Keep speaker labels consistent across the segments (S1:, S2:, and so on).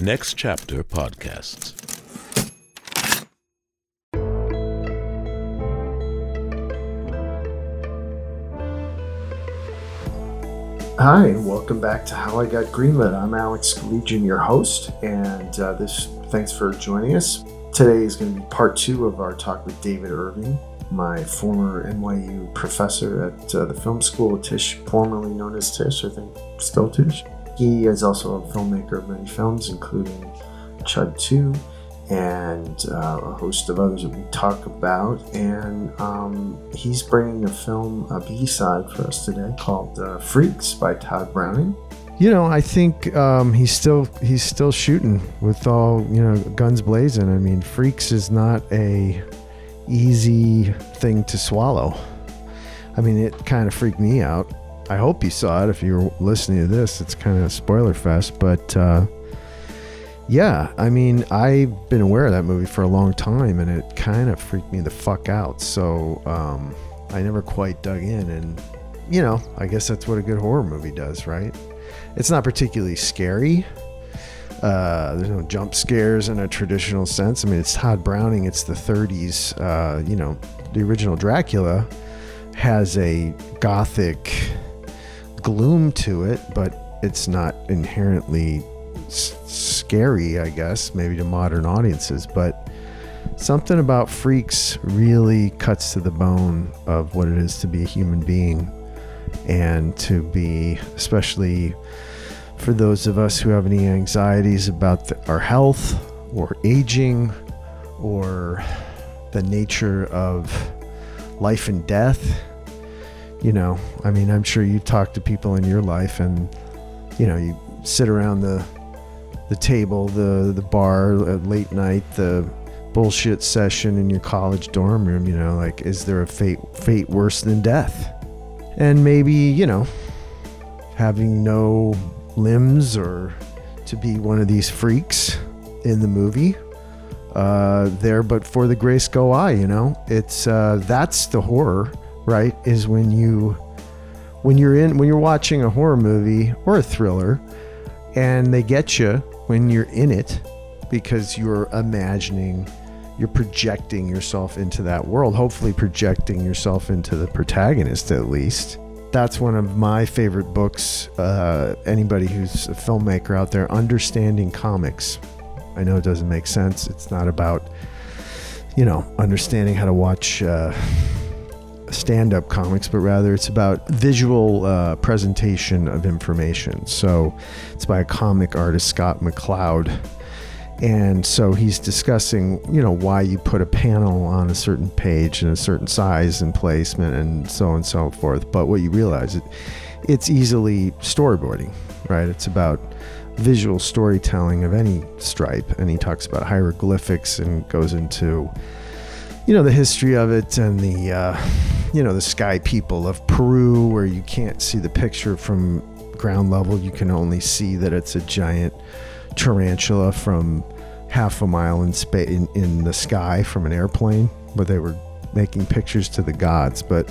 S1: Next Chapter Podcasts.
S2: Hi, welcome back to How I Got Greenlit. I'm Alex Legion, your host, and uh, this thanks for joining us. Today is going to be part two of our talk with David Irving, my former NYU professor at uh, the film school, Tisch, formerly known as Tisch, I think still Tisch. He is also a filmmaker of many films, including Chud 2 and uh, a host of others that we talk about. And um, he's bringing a film, a B side for us today called uh, Freaks by Tod Browning.
S3: You know, I think um, he's still he's still shooting with all you know guns blazing. I mean, Freaks is not a easy thing to swallow. I mean, it kind of freaked me out. I hope you saw it. If you're listening to this, it's kind of spoiler fest, but. Uh, yeah, I mean, I've been aware of that movie for a long time, and it kind of freaked me the fuck out. So um, I never quite dug in, and you know, I guess that's what a good horror movie does, right? It's not particularly scary. Uh, there's no jump scares in a traditional sense. I mean, it's Tod Browning. It's the 30s. Uh, you know, the original Dracula has a gothic gloom to it, but it's not inherently scary, I guess, maybe to modern audiences, but something about freaks really cuts to the bone of what it is to be a human being and to be, especially for those of us who have any anxieties about the, our health or aging or the nature of life and death. You know, I mean, I'm sure you talk to people in your life and, you know, you sit around the the table, the the bar at late night, the bullshit session in your college dorm room. You know, like is there a fate fate worse than death? And maybe you know, having no limbs or to be one of these freaks in the movie. Uh, there, but for the grace go I, you know, it's uh, that's the horror, right? Is when you when you're in when you're watching a horror movie or a thriller, and they get you when you're in it because you're imagining, you're projecting yourself into that world, hopefully, projecting yourself into the protagonist at least. That's one of my favorite books. Uh, anybody who's a filmmaker out there, understanding comics. I know it doesn't make sense. It's not about, you know, understanding how to watch. Uh, stand up comics, but rather it's about visual uh, presentation of information. So it's by a comic artist, Scott McCloud. And so he's discussing, you know, why you put a panel on a certain page and a certain size and placement and so on and so forth. But what you realize, it, it's easily storyboarding, right? It's about visual storytelling of any stripe. And he talks about hieroglyphics and goes into you know the history of it and the uh, you know the sky people of Peru, where you can't see the picture from ground level. You can only see that it's a giant tarantula from half a mile in space in, in the sky from an airplane, but they were making pictures to the gods. But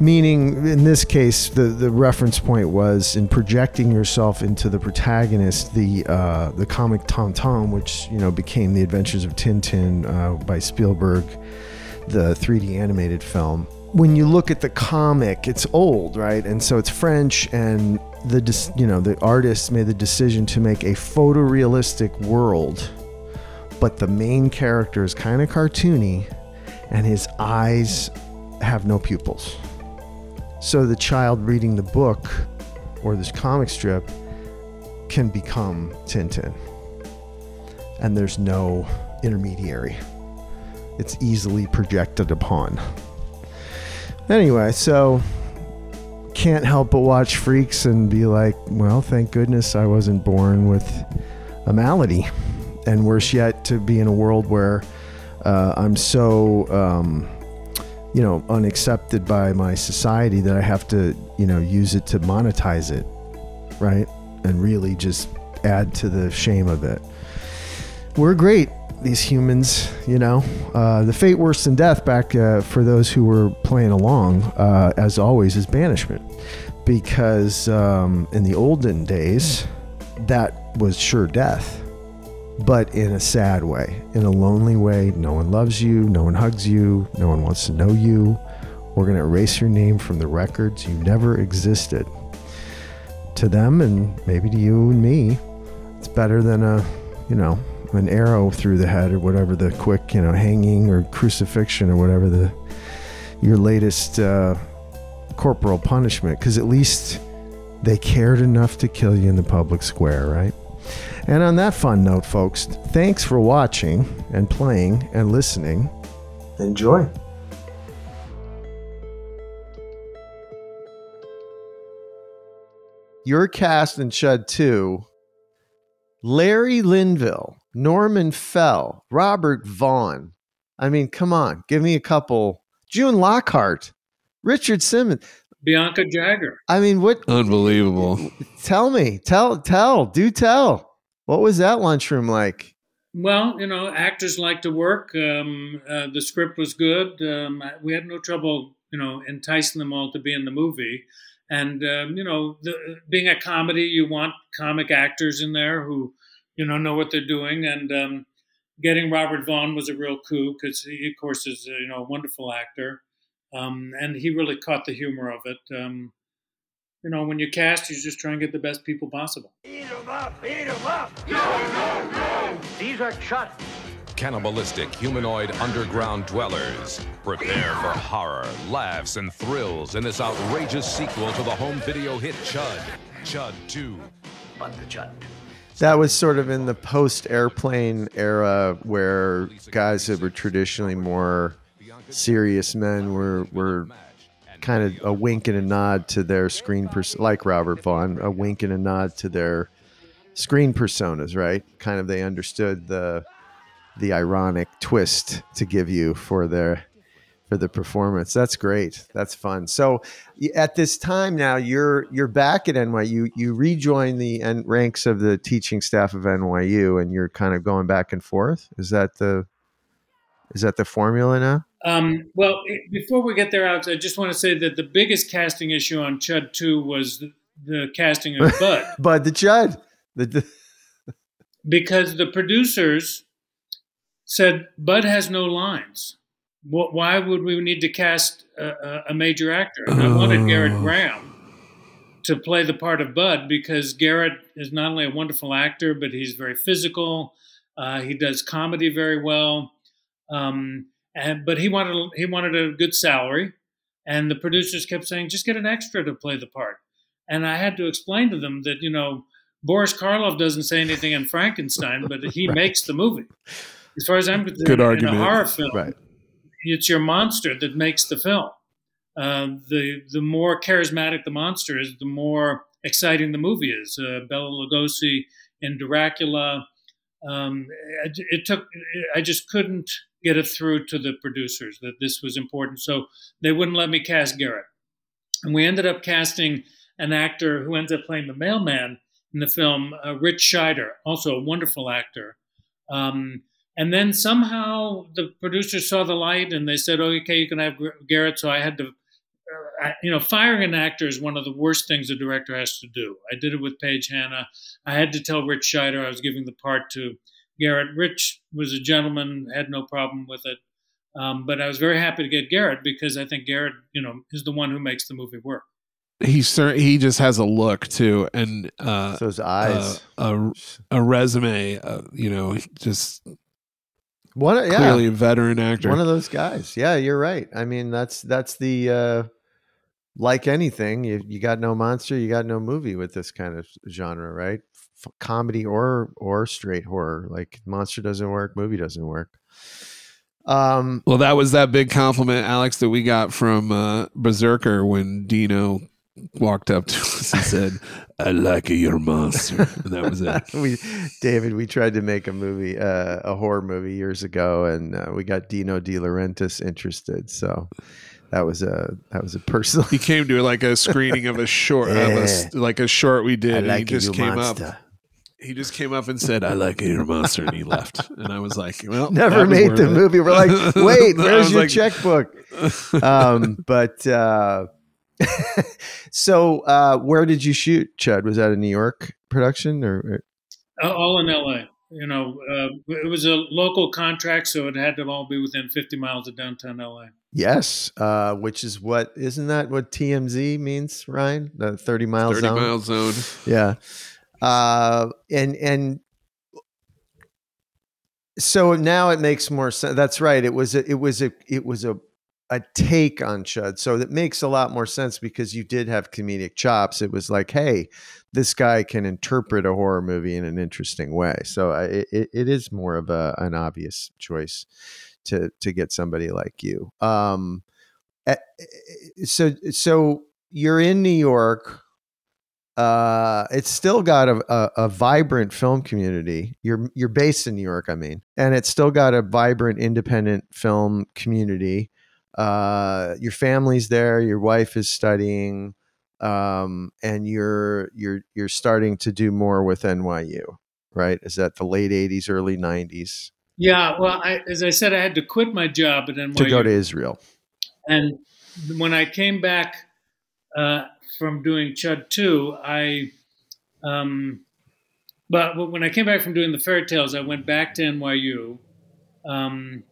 S3: meaning in this case, the the reference point was in projecting yourself into the protagonist. The uh, the comic Tintin, which you know became the Adventures of Tintin uh, by Spielberg the 3D animated film. When you look at the comic, it's old, right? And so it's French, and the you know the artist made the decision to make a photorealistic world, but the main character is kind of cartoony, and his eyes have no pupils. So the child reading the book or this comic strip can become Tintin, and there's no intermediary it's easily projected upon. Anyway, so can't help but watch Freaks and be like, well, thank goodness I wasn't born with a malady. And worse yet, to be in a world where uh, I'm so, um, you know, unaccepted by my society that I have to, you know, use it to monetize it, right? And really just add to the shame of it. We're great these humans, you know. Uh, the fate worse than death, back uh, for those who were playing along, uh, as always, is banishment. Because um, in the olden days, that was sure death. But in a sad way, in a lonely way. No one loves you, no one hugs you, no one wants to know you. We're going to erase your name from the records. You never existed. To them, and maybe to you and me, it's better than a, you know, an arrow through the head or whatever the quick, you know, hanging or crucifixion or whatever the your latest uh, corporal punishment. Because at least they cared enough to kill you in the public square, right? And on that fun note, folks, thanks for watching and playing and listening.
S2: Enjoy.
S3: Your cast in Chud 2 Larry Linville, Norman Fell, Robert Vaughn. I mean, come on, give me a couple. June Lockhart, Richard Simmons.
S4: Bianca Jagger.
S3: I mean, what?
S5: Unbelievable.
S3: Tell me, tell, tell, do tell. What was that lunchroom like?
S4: Well, you know, actors like to work. Um, uh, the script was good. Um, we had no trouble, you know, enticing them all to be in the movie. And um, you know, the, being a comedy, you want comic actors in there who, you know, know what they're doing. And um, getting Robert Vaughn was a real coup because he, of course, is you know a wonderful actor, um, and he really caught the humor of it. You know, when you cast, you just try and get the best people possible.
S6: Eat 'em up! Eat 'em up! No, no, no! These are Chud.
S7: Cannibalistic humanoid underground dwellers. Prepare for horror, laughs, and thrills in this outrageous sequel to the home video hit Chud. Chud 2.
S6: Bud the Chud.
S3: That was sort of in the post airplane era where guys that were traditionally more serious men were were kind of a wink and a nod to their screen pers- like Robert Vaughn, a wink and a nod to their screen personas, right? Kind of they understood the the ironic twist to give you for their for the performance. That's great. That's fun. So at this time now, you're you're back at NYU. You rejoin the en- ranks of the teaching staff of NYU, and you're kind of going back and forth. Is that the is that the formula now?
S4: Um, well, before we get there, Alex, I just want to say that the biggest casting issue on Chud 2 was the, the casting of Bud.
S3: But the Chud. the, the
S4: because the producers said Bud has no lines. Wh- Why would we need to cast a, a- a major actor? And I wanted Gerrit
S5: Oh.
S4: Graham to play the part of Bud because Gerrit is not only a wonderful actor, but he's very physical. Uh, he does comedy very well, um, and but he wanted he wanted a good salary, and the producers kept saying, "Just get an extra to play the part." And I had to explain to them that you know Boris Karloff doesn't say anything in Frankenstein, but he makes the movie. As far as I'm concerned,
S5: Good
S4: in
S5: argument.
S4: a horror film,
S3: right.
S4: it's your monster that makes the film. Uh, the the more charismatic the monster is, the more exciting the movie is. Uh, Bela Lugosi in Dracula. Um, it, it took. I just couldn't get it through to the producers that this was important, so they wouldn't let me cast Gerrit, and we ended up casting an actor who ends up playing the mailman in the film, uh, Rich Scheider, also a wonderful actor. Um, and then somehow the producers saw the light and they said, oh, okay, you can have Gerrit. So I had to, uh, I- you know, firing an actor is one of the worst things a director has to do. I did it with Paige Hanna. I had to tell Rich Scheider I was giving the part to Gerrit. Rich was a gentleman, had no problem with it. Um, but I was very happy to get Gerrit because I think Gerrit, you know, is the one who makes the movie work.
S5: He cer- he just has a look too, and uh,
S3: So his eyes.
S5: a a resume. Uh, you know, just
S3: One, yeah,
S5: clearly a veteran actor.
S3: one of those guys. Yeah, you're right. I mean, that's that's the uh, like anything. You you got no monster, you got no movie with this kind of genre, right? F- comedy or or straight horror. Like monster doesn't work, movie doesn't work. Um,
S5: well, that was that big compliment, Alex, that we got from uh, Berserker when Dino walked up to us and said, "I like your monster," and that was it.
S3: we David, we tried to make a movie, uh, a horror movie years ago, and uh, we got Dino De Laurentiis interested. So that was a that was a personal.
S5: He came to like a screening of a short, of a like a short we did.
S3: I
S5: and
S3: like
S5: he just came
S3: monster.
S5: up. He just came up and said, "I like your monster," and he left. And I was like, "Well,
S3: Never made the
S5: it.
S3: movie. We're like, wait, where's your
S5: like-
S3: checkbook? Um, but uh, so uh, where did you shoot, Chud? Was that a New York production or?
S4: Uh, All in L.A. You know, uh, it was a local contract, so it had to all be within 50 miles of downtown LA.
S3: Yes, uh, which is what isn't that what TMZ means, Ryan? The thirty mile
S5: 30
S3: zone.
S5: mile zone.
S3: Yeah. Uh, and and so now it makes more sense. That's right. It was a, it was a it was a a take on Chud. So that makes a lot more sense because you did have comedic chops. It was like, hey, this guy can interpret a horror movie in an interesting way. So I, it, it is more of a an obvious choice to to get somebody like you. Um, so so you're in New York. Uh, it's still got a, a, a vibrant film community. You're you're based in New York, I mean, and it's still got a vibrant independent film community. Uh, your family's there. Your wife is studying, um, and you're you're you're starting to do more with NYU, right? Is that the late '80s, early '90s
S4: Yeah, well, I, as I said, I had to quit my job at NYU.
S3: to go to Israel?
S4: And when I came back uh, from doing Chud 2, I, um, but when I came back from doing the fairy tales, I went back to NYU um,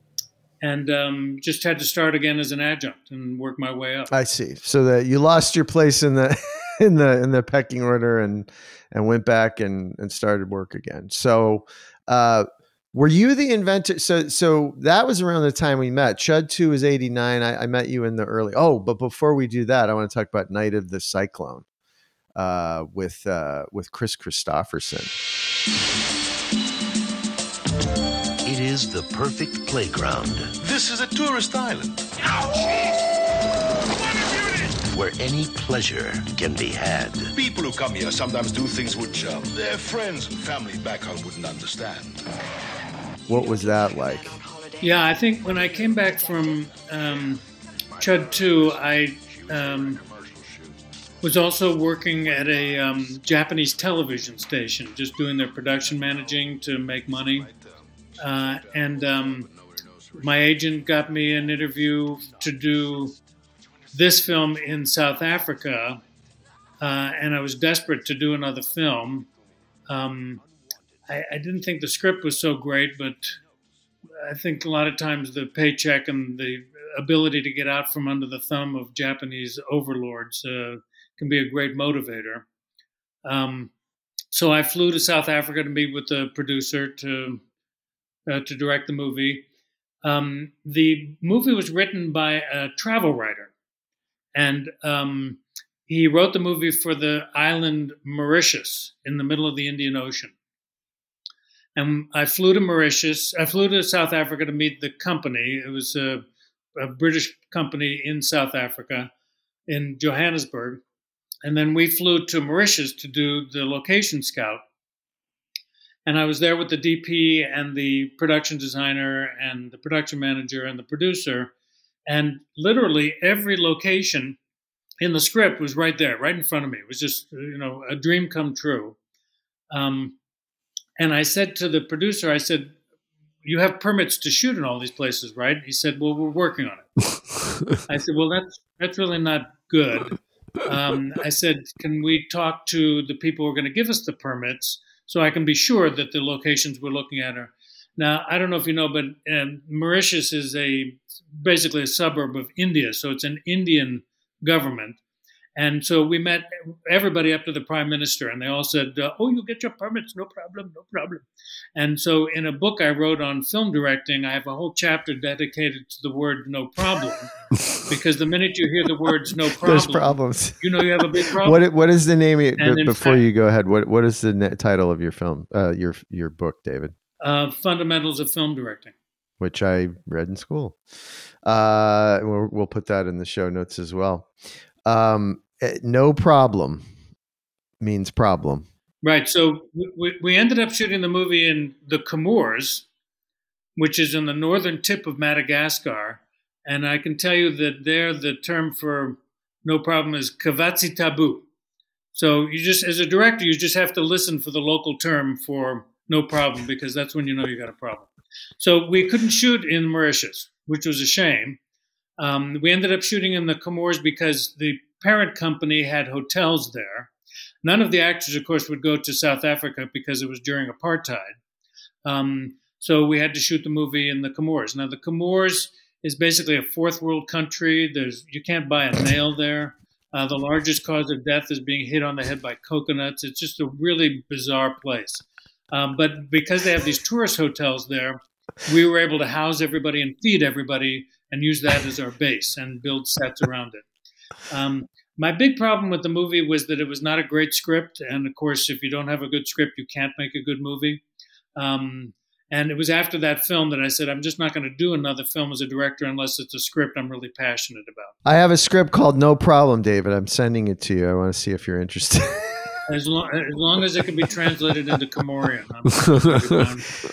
S4: and um, just had to start again as an adjunct and work my way up.
S3: I see. So that you lost your place in the in the in the pecking order and and went back and and started work again. So uh were you the inventor? So so that was around the time we met. Chud 2 is 89. I, I met you in the early oh, but before we do that, I want to talk about Night of the Cyclone uh with uh with Kris Kristofferson.
S8: It is the perfect playground
S9: This is a tourist island. Ouch!
S8: Where any pleasure can be had.
S9: People who come here sometimes do things which um, their friends and family back home wouldn't understand.
S3: What was that like?
S4: Yeah, I think when I came back from um, Chud 2, I um, was also working at a um, Japanese television station, just doing their production managing to make money. Uh, and um, my agent got me an interview to do this film in South Africa, uh, and I was desperate to do another film. Um, I, I didn't think the script was so great, but I think a lot of times the paycheck and the ability to get out from under the thumb of Japanese overlords uh, can be a great motivator. Um, so I flew to South Africa to meet with the producer to uh, to direct the movie. Um, the movie was written by a travel writer, and um, he wrote the movie for the island Mauritius in the middle of the Indian Ocean. And I flew to Mauritius. I flew to South Africa to meet the company. It was a, a British company in South Africa, in Johannesburg. And then we flew to Mauritius to do the location scout. And I was there with the DP and the production designer and the production manager and the producer. And literally every location in the script was right there, right in front of me. It was just, you know, a dream come true. Um, and I said to the producer, I said, "You have permits to shoot in all these places, right?" He said, "Well, we're working on it." I said, "Well, that's that's really not good." Um, I said, "Can we talk to the people who are going to give us the permits so I can be sure that the locations we're looking at are?" Now, I don't know if you know, but um, Mauritius is a basically a suburb of India, so it's an Indian government. And so we met everybody up to the prime minister, and they all said, uh, "Oh, you get your permits, no problem, no problem." And so, in a book I wrote on film directing, I have a whole chapter dedicated to the word "no problem," because the minute you hear the words "no problem,"
S3: There's problems.
S4: you know you have a big problem.
S3: What what is the name? B- before
S4: fact-
S3: you go ahead, what what is the title of your film? Uh, your your book, David,
S4: uh, fundamentals of film directing.
S3: which I read in school. Uh, we'll, we'll put that in the show notes as well. Um, no problem means problem.
S4: Right. So we, we ended up shooting the movie in the Comores, which is in the northern tip of Madagascar. And I can tell you that there, the term for no problem is kavatsi tabu. So you just, as a director, you just have to listen for the local term for no problem because that's when you know you got a problem. So we couldn't shoot in Mauritius, which was a shame. Um, we ended up shooting in the Comores because the parent company had hotels there. None of the actors, of course, would go to South Africa because it was during apartheid. Um, so we had to shoot the movie in the Comores. Now the Comores is basically a fourth world country. There's you can't buy a nail there. Uh, the largest cause of death is being hit on the head by coconuts. It's just a really bizarre place. Um, but because they have these tourist hotels there, we were able to house everybody and feed everybody and use that as our base and build sets around it. Um, my big problem with the movie was that it was not a great script. And of course, if you don't have a good script, you can't make a good movie. Um, and it was after that film that I said, I'm just not going to do another film as a director unless it's a script I'm really passionate about.
S3: I have a script called No Problem, David. I'm sending it to you. I want to see if you're interested.
S4: As long, as long as it can be translated into Comorian.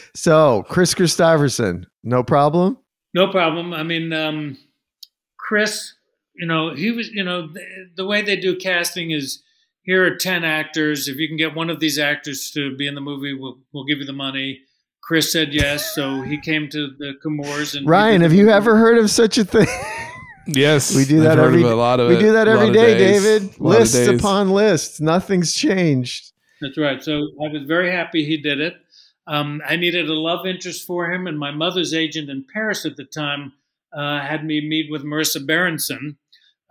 S3: so, Kris Kristofferson, no problem?
S4: No problem. I mean, um, Kris, you know, he was, you know, the, the way they do casting is here are 10 actors. If you can get one of these actors to be in the movie, we'll, we'll give you the money Kris said yes, so he came to the Comores. And
S3: Ryan, have you ever heard of such a thing?
S5: Yes,
S3: we do that
S5: I've
S3: every.
S5: a lot of
S3: we
S5: it,
S3: do that every day, David. Lists upon lists. Nothing's changed.
S4: That's right. So I was very happy he did it. Um, I needed a love interest for him, and my mother's agent in Paris at the time uh, had me meet with Marisa Berenson,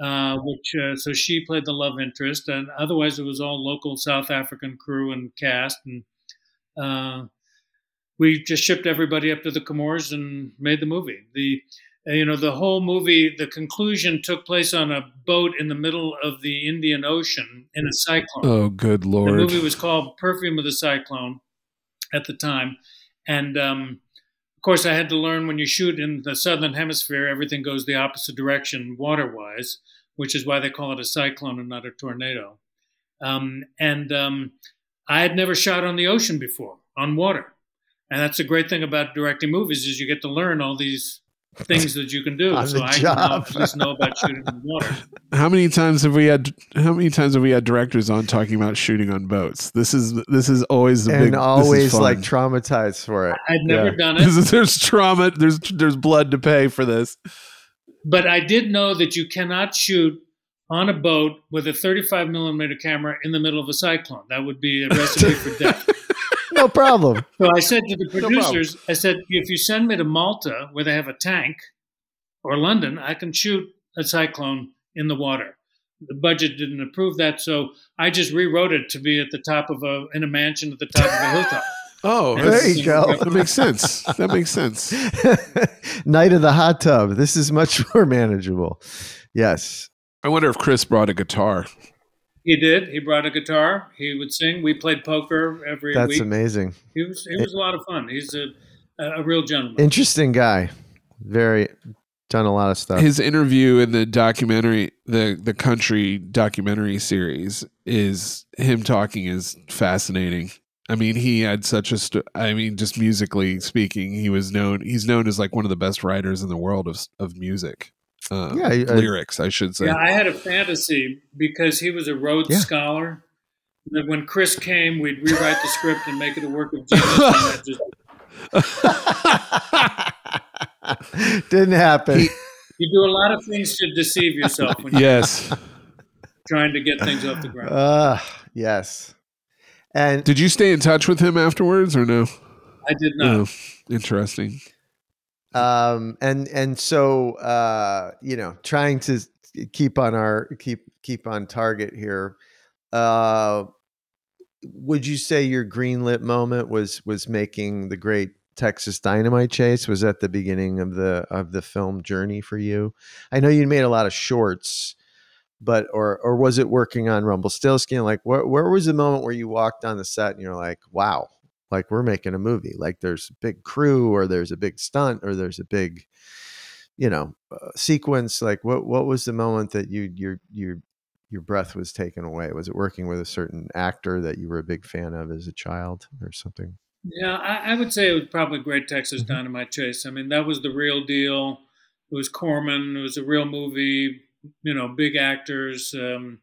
S4: uh, which uh, so she played the love interest, and otherwise it was all local South African crew and cast, and uh, we just shipped everybody up to the Comores and made the movie. The you know the whole movie, the conclusion took place on a boat in the middle of the Indian Ocean in a cyclone.
S5: Oh, good lord!
S4: The movie was called Perfume of the Cyclone at the time, and um, course I had to learn when you shoot in the southern hemisphere, everything goes the opposite direction water-wise, which is why they call it a cyclone and not a tornado. Um, and um, I had never shot on the ocean before on water and that's the great thing about directing movies is you get to learn all these things that you can do.
S3: On
S4: so
S3: the
S4: I
S3: job.
S4: can just know about shooting in water.
S5: How many times have we had? How many times have we had directors on talking about shooting on boats? This is this is always the
S3: and
S5: big. this is
S3: always like traumatized for it.
S4: I'd never
S3: Yeah.
S4: done
S5: This
S4: it,
S5: is- there's trauma. There's there's blood to pay for this.
S4: but I did know that you cannot shoot on a boat with a 35 millimeter camera in the middle of a cyclone. That would be a recipe for death.
S3: No problem.
S4: So I said to the
S5: problem.
S4: producers, I said, if you send me to Malta where they have a tank or London, I can shoot a cyclone in the water. The budget didn't approve that, so I just rewrote it to be at the top of a in a mansion at the top of a hilltop.
S5: Oh,
S3: There you go.
S5: That makes sense. That makes sense.
S3: Night of the hot tub. This is much more manageable. Yes.
S5: I wonder if Kris brought a guitar.
S4: He did. He brought a guitar. He would sing. We played poker every
S3: That's
S4: week.
S3: amazing.
S4: He was he was a lot of fun. He's a a real gentleman.
S3: Interesting guy. Very done a lot of stuff.
S5: His interview in the documentary, the the country documentary series, is him talking is fascinating. I mean, he had such a. St- I mean, just musically speaking, he was known. He's known as like one of the best writers in the world of of music. Uh,
S3: Yeah, I-
S5: lyrics, I should say.
S4: Yeah, I had a fantasy because he was a Rhodes
S3: Yeah.
S4: Scholar. That when Kris came, we'd rewrite the script and make it a work of genius. just,
S3: Didn't happen.
S4: you do a lot of things to deceive yourself when you're
S5: yes.
S4: trying to get things off the ground.
S3: uh, yes. And
S5: Did you stay in touch with him afterwards or no?
S4: I did not.
S5: Oh, interesting.
S3: Um and and so uh you know trying to keep on our keep keep on target here uh would you say your greenlit moment was was making the great Texas Dynamite chase? Was that the beginning of the of the film journey for you? I know you made a lot of shorts but or or was it working on Rumpelstiltskin like where where was the moment where you walked on the set and you're like wow like we're making a movie like there's a big crew or there's a big stunt or there's a big you know uh, sequence like what what was the moment that you your your your breath was taken away was it working with a certain actor that you were a big fan of as a child or something
S4: Yeah, I, I would say it was probably Great Texas
S3: Mm-hmm.
S4: Dynamite Chase. I mean, that was the real deal. It was Corman. It was a real movie. You know, big actors, um,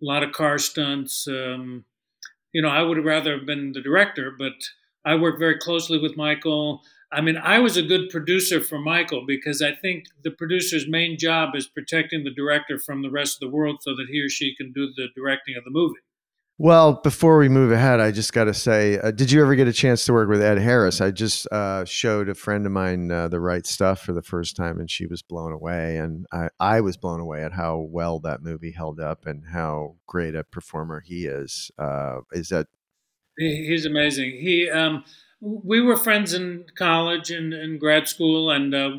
S4: a lot of car stunts. Um, you know, I would have rather have been the director, but I worked very closely with Michael. I mean, I was a good producer for Michael because I think the producer's main job is protecting the director from the rest of the world so that he or she can do the directing of the movie.
S3: Well, before we move ahead, I just got to say, uh, did you ever get a chance to work with Ed Harris? I just uh, showed a friend of mine uh, the right stuff for the first time, and she was blown away, and I, I was blown away at how well that movie held up and how great a performer he is. Uh, is that?
S4: He- He's amazing. He, um, we were friends in college and, and grad school, and uh,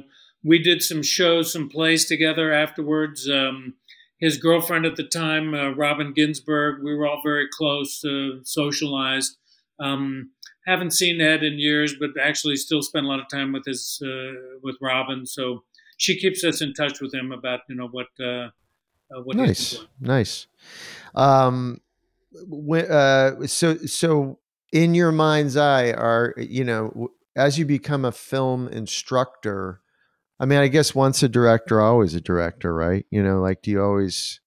S4: we did some shows, some plays together afterwards. Um, his girlfriend at the time, uh, Robin Ginsburg, we were all very close, uh, socialized. Um, haven't seen Ed in years, but actually still spend a lot of time with his uh, with Robin. So she keeps us in touch with him about you know what uh, uh, what he's
S3: nice,
S4: doing.
S3: nice. Um, when, uh, so so in your mind's eye, are you know as you become a film instructor? I mean, I guess once a director, always a director, right? You know, like do you always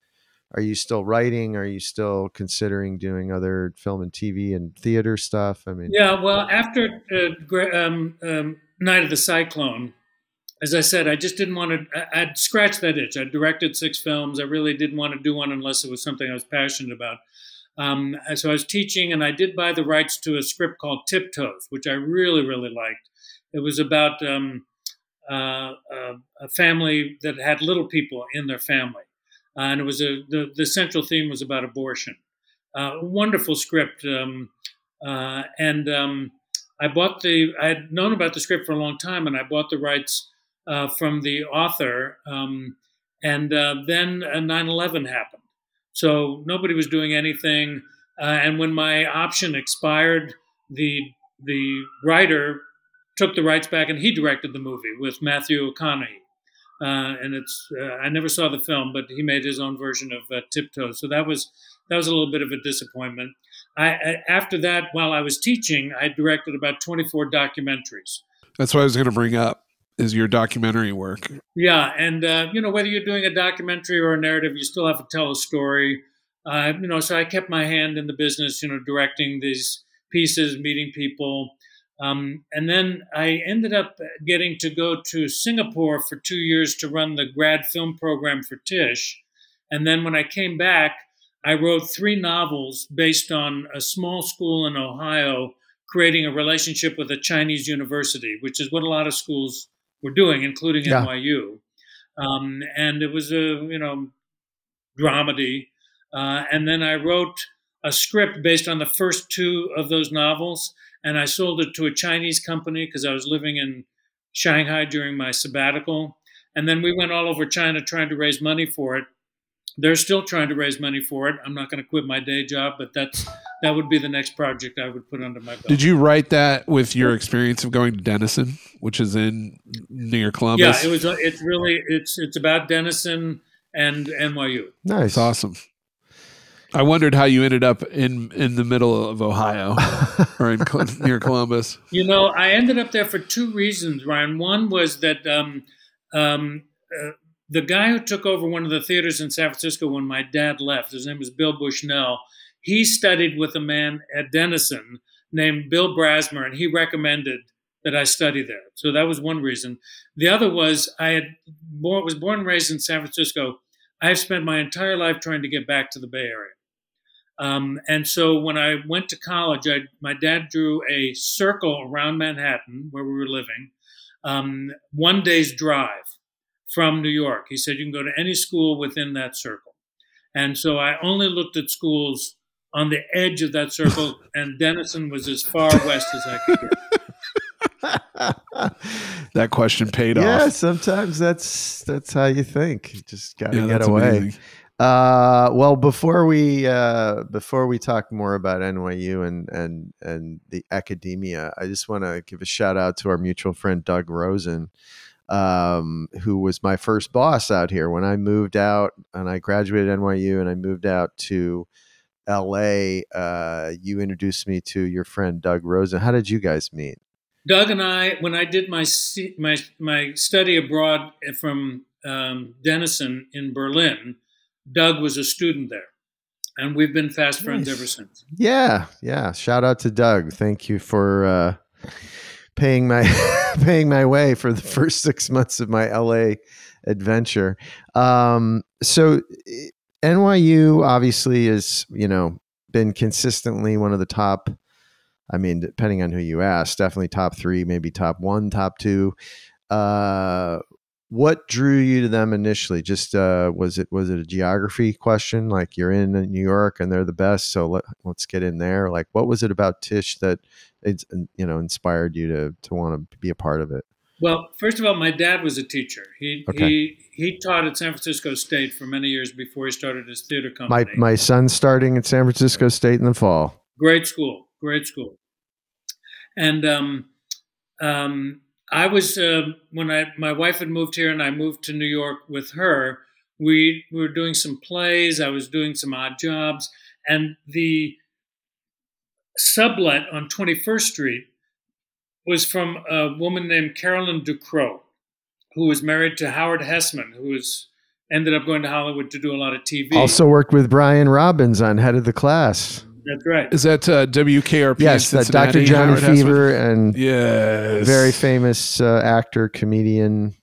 S3: are you still writing? Are you still considering doing other film and TV and theater stuff? I mean,
S4: Yeah, well, after uh, um, um, Night of the Cyclone, as I said, I just didn't want to. I- I'd scratched that itch. I directed six films. I really didn't want to do one unless it was something I was passionate about. Um, so I was teaching, and I did buy the rights to a script called Tiptoes, which I really, really liked. It was about um, uh, uh, a family that had little people in their family, uh, and it was a the, the central theme was about abortion. Uh, wonderful script, um, and um, I bought the. I had known about the script for a long time, and I bought the rights from the author. Um, and then uh, 9/11 happened, so nobody was doing anything. And when my option expired, the the writer took the rights back, and he directed the movie with Matthew McConaughey. Uh, and it's uh, I never saw the film, but he made his own version of uh, Tiptoes. So that was that was a little bit of a disappointment. I, I after that, while I was teaching, I directed about 24 documentaries.
S5: That's what I was going to bring up is your documentary work.
S4: Yeah, and uh, you know whether you're doing a documentary or a narrative, you still have to tell a story. Uh, you know, so I kept my hand in the business. You know, directing these pieces, meeting people, um, and then I ended up getting to go to Singapore for two years to run the grad film program for Tisch. And then when I came back, I wrote three novels based on a small school in Ohio creating a relationship with a Chinese university, which is what a lot of schools were doing, including
S3: Yeah.
S4: NYU. Um, and it was a you know dramedy. Uh, and then I wrote a script based on the first two of those novels, and I sold it to a Chinese company because I was living in Shanghai during my sabbatical. And then we went all over China trying to raise money for it. They're still trying to raise money for it. I'm not going to quit my day job, but that's that would be the next project I would put under my belt.
S5: Did you write that with your experience of going to Denison, which is in near Columbus?
S4: Yeah, it was. It's really it's it's about Denison and NYU.
S3: nice,
S5: It's awesome. I wondered how you ended up in in the middle of Ohio or in near Columbus.
S4: You know, I ended up there for two reasons, Ryan. One was that um, um, uh, the guy who took over one of the theaters in San Francisco when my dad left, his name was Bill Bushnell, he studied with a man at Denison named Bill Brasmer, and he recommended that I study there. So that was one reason. The other was I had born, was born and raised in San Francisco. I've spent my entire life trying to get back to the Bay Area. Um, and so when I went to college, I, my dad drew a circle around Manhattan where we were living, um, one day's drive from New York. He said you can go to any school within that circle. And so I only looked at schools on the edge of that circle, and Denison was as far west as I could get.
S5: That question paid
S3: yeah,
S5: off.
S3: Yeah, sometimes that's that's how you think. You just got to
S5: Yeah,
S3: get away.
S5: amazing.
S3: Uh, well, before we uh, before we talk more about NYU and and and the academia, I just want to give a shout out to our mutual friend Doug Rosen, um, who was my first boss out here when I moved out and I graduated NYU and I moved out to L.A. Uh, you introduced me to your friend Doug Rosen. How did you guys meet?
S4: Doug and I, when I did my my my study abroad from um, Denison in Berlin, Doug was a student there, and we've been fast friends
S3: Nice.
S4: ever since.
S3: Yeah, yeah. Shout out to Doug. Thank you for uh, paying my paying my way for the first six months of my LA adventure. Um, so eh, NYU obviously is you know been consistently one of the top. I mean, depending on who you ask, definitely top three, maybe top one, top two. Uh, what drew you to them initially? Just uh, was it was it a geography question? Like you're in New York and they're the best, so let, let's get in there. Like, what was it about Tisch that it's you know inspired you to to want to be a part of it?
S4: Well, first of all, my dad was a teacher. He okay. he he taught at San Francisco State for many years before he started his theater company.
S3: My my son's starting at San Francisco State in the fall.
S4: Great school, great school. And um, um, I was uh, when I my wife had moved here and I moved to New York with her. We, we were doing some plays. I was doing some odd jobs, and the sublet on 21st Street was from a woman named Carolyn Ducrocq, who was married to Howard Hesseman, who was ended up going to Hollywood to do a lot of TV.
S3: Also worked with Brian Robbins on Head of the Class.
S4: That's right.
S5: Is that uh, WKRP?
S3: Yes, that Dr. Johnny Howard Fever and
S5: yes,
S3: very famous uh, actor, comedian.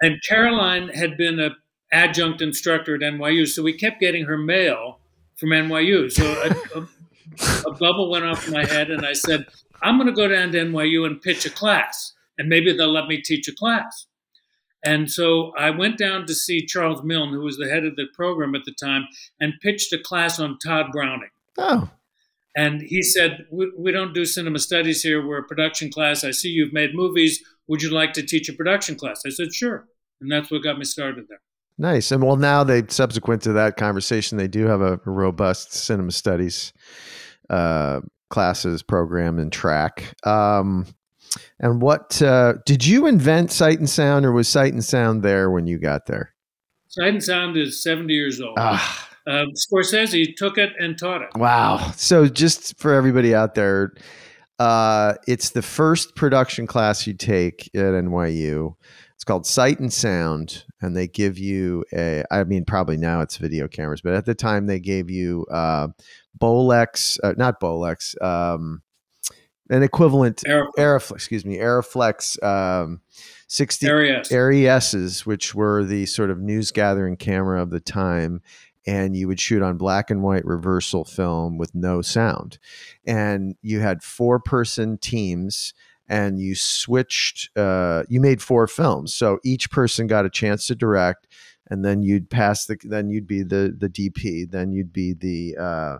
S4: And Caroline had been an adjunct instructor at NYU, so we kept getting her mail from NYU. So a, a, a bubble went off my head, and I said, I'm going to go down to NYU and pitch a class, and maybe they'll let me teach a class. And so I went down to see Charles Milne, who was the head of the program at the time, and pitched a class on Tod Browning.
S3: Oh.
S4: And he said, we, we don't do cinema studies here. We're a production class. I see you've made movies. Would you like to teach a production class? I said, sure. And that's what got me started there.
S3: Nice. And well, now they, subsequent to that conversation, they do have a, robust cinema studies uh, classes program and track. Um, and what uh, did you invent Sight and Sound, or was Sight and Sound there when you got there?
S4: Sight and Sound is 70 years old.
S3: Ah.
S4: Uh, Scorsese took it and taught it.
S3: Wow. So, just for everybody out there, uh, it's the first production class you take at NYU. It's called Sight and Sound, and they give you a. I mean, probably now it's video cameras, but at the time they gave you uh, Bolex, uh, not Bolex, um, an equivalent Arriflex, Arriflex excuse me, Arriflex um, 60 ARRI which were the sort of news gathering camera of the time. And you would shoot on black and white reversal film with no sound. And you had four person teams and you switched, uh, you made four films. So each person got a chance to direct and then you'd pass the, then you'd be the, the DP, then you'd be the, uh,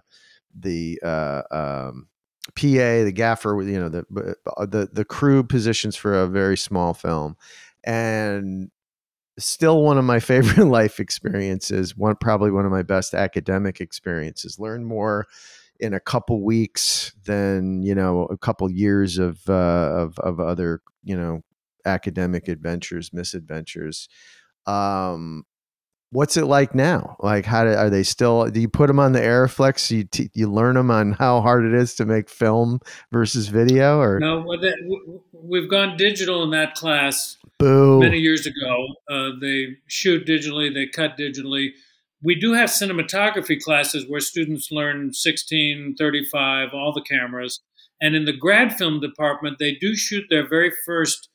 S3: the uh, um, PA, the gaffer, you know, the uh, the the crew positions for a very small film, and still one of my favorite life experiences. One probably one of my best academic experiences. Learn more in a couple weeks than you know a couple years of uh, of of other you know academic adventures, misadventures. Um, what's it like now? Like, how do, are they still? Do you put them on the Arriflex? You t- you learn them on how hard it is to make film versus video, or
S4: no? we've gone digital in that class.
S3: Boo.
S4: Many years ago, uh, they shoot digitally, they cut digitally. We do have cinematography classes where students learn 16, 35, all the cameras. And in the grad film department, they do shoot their very first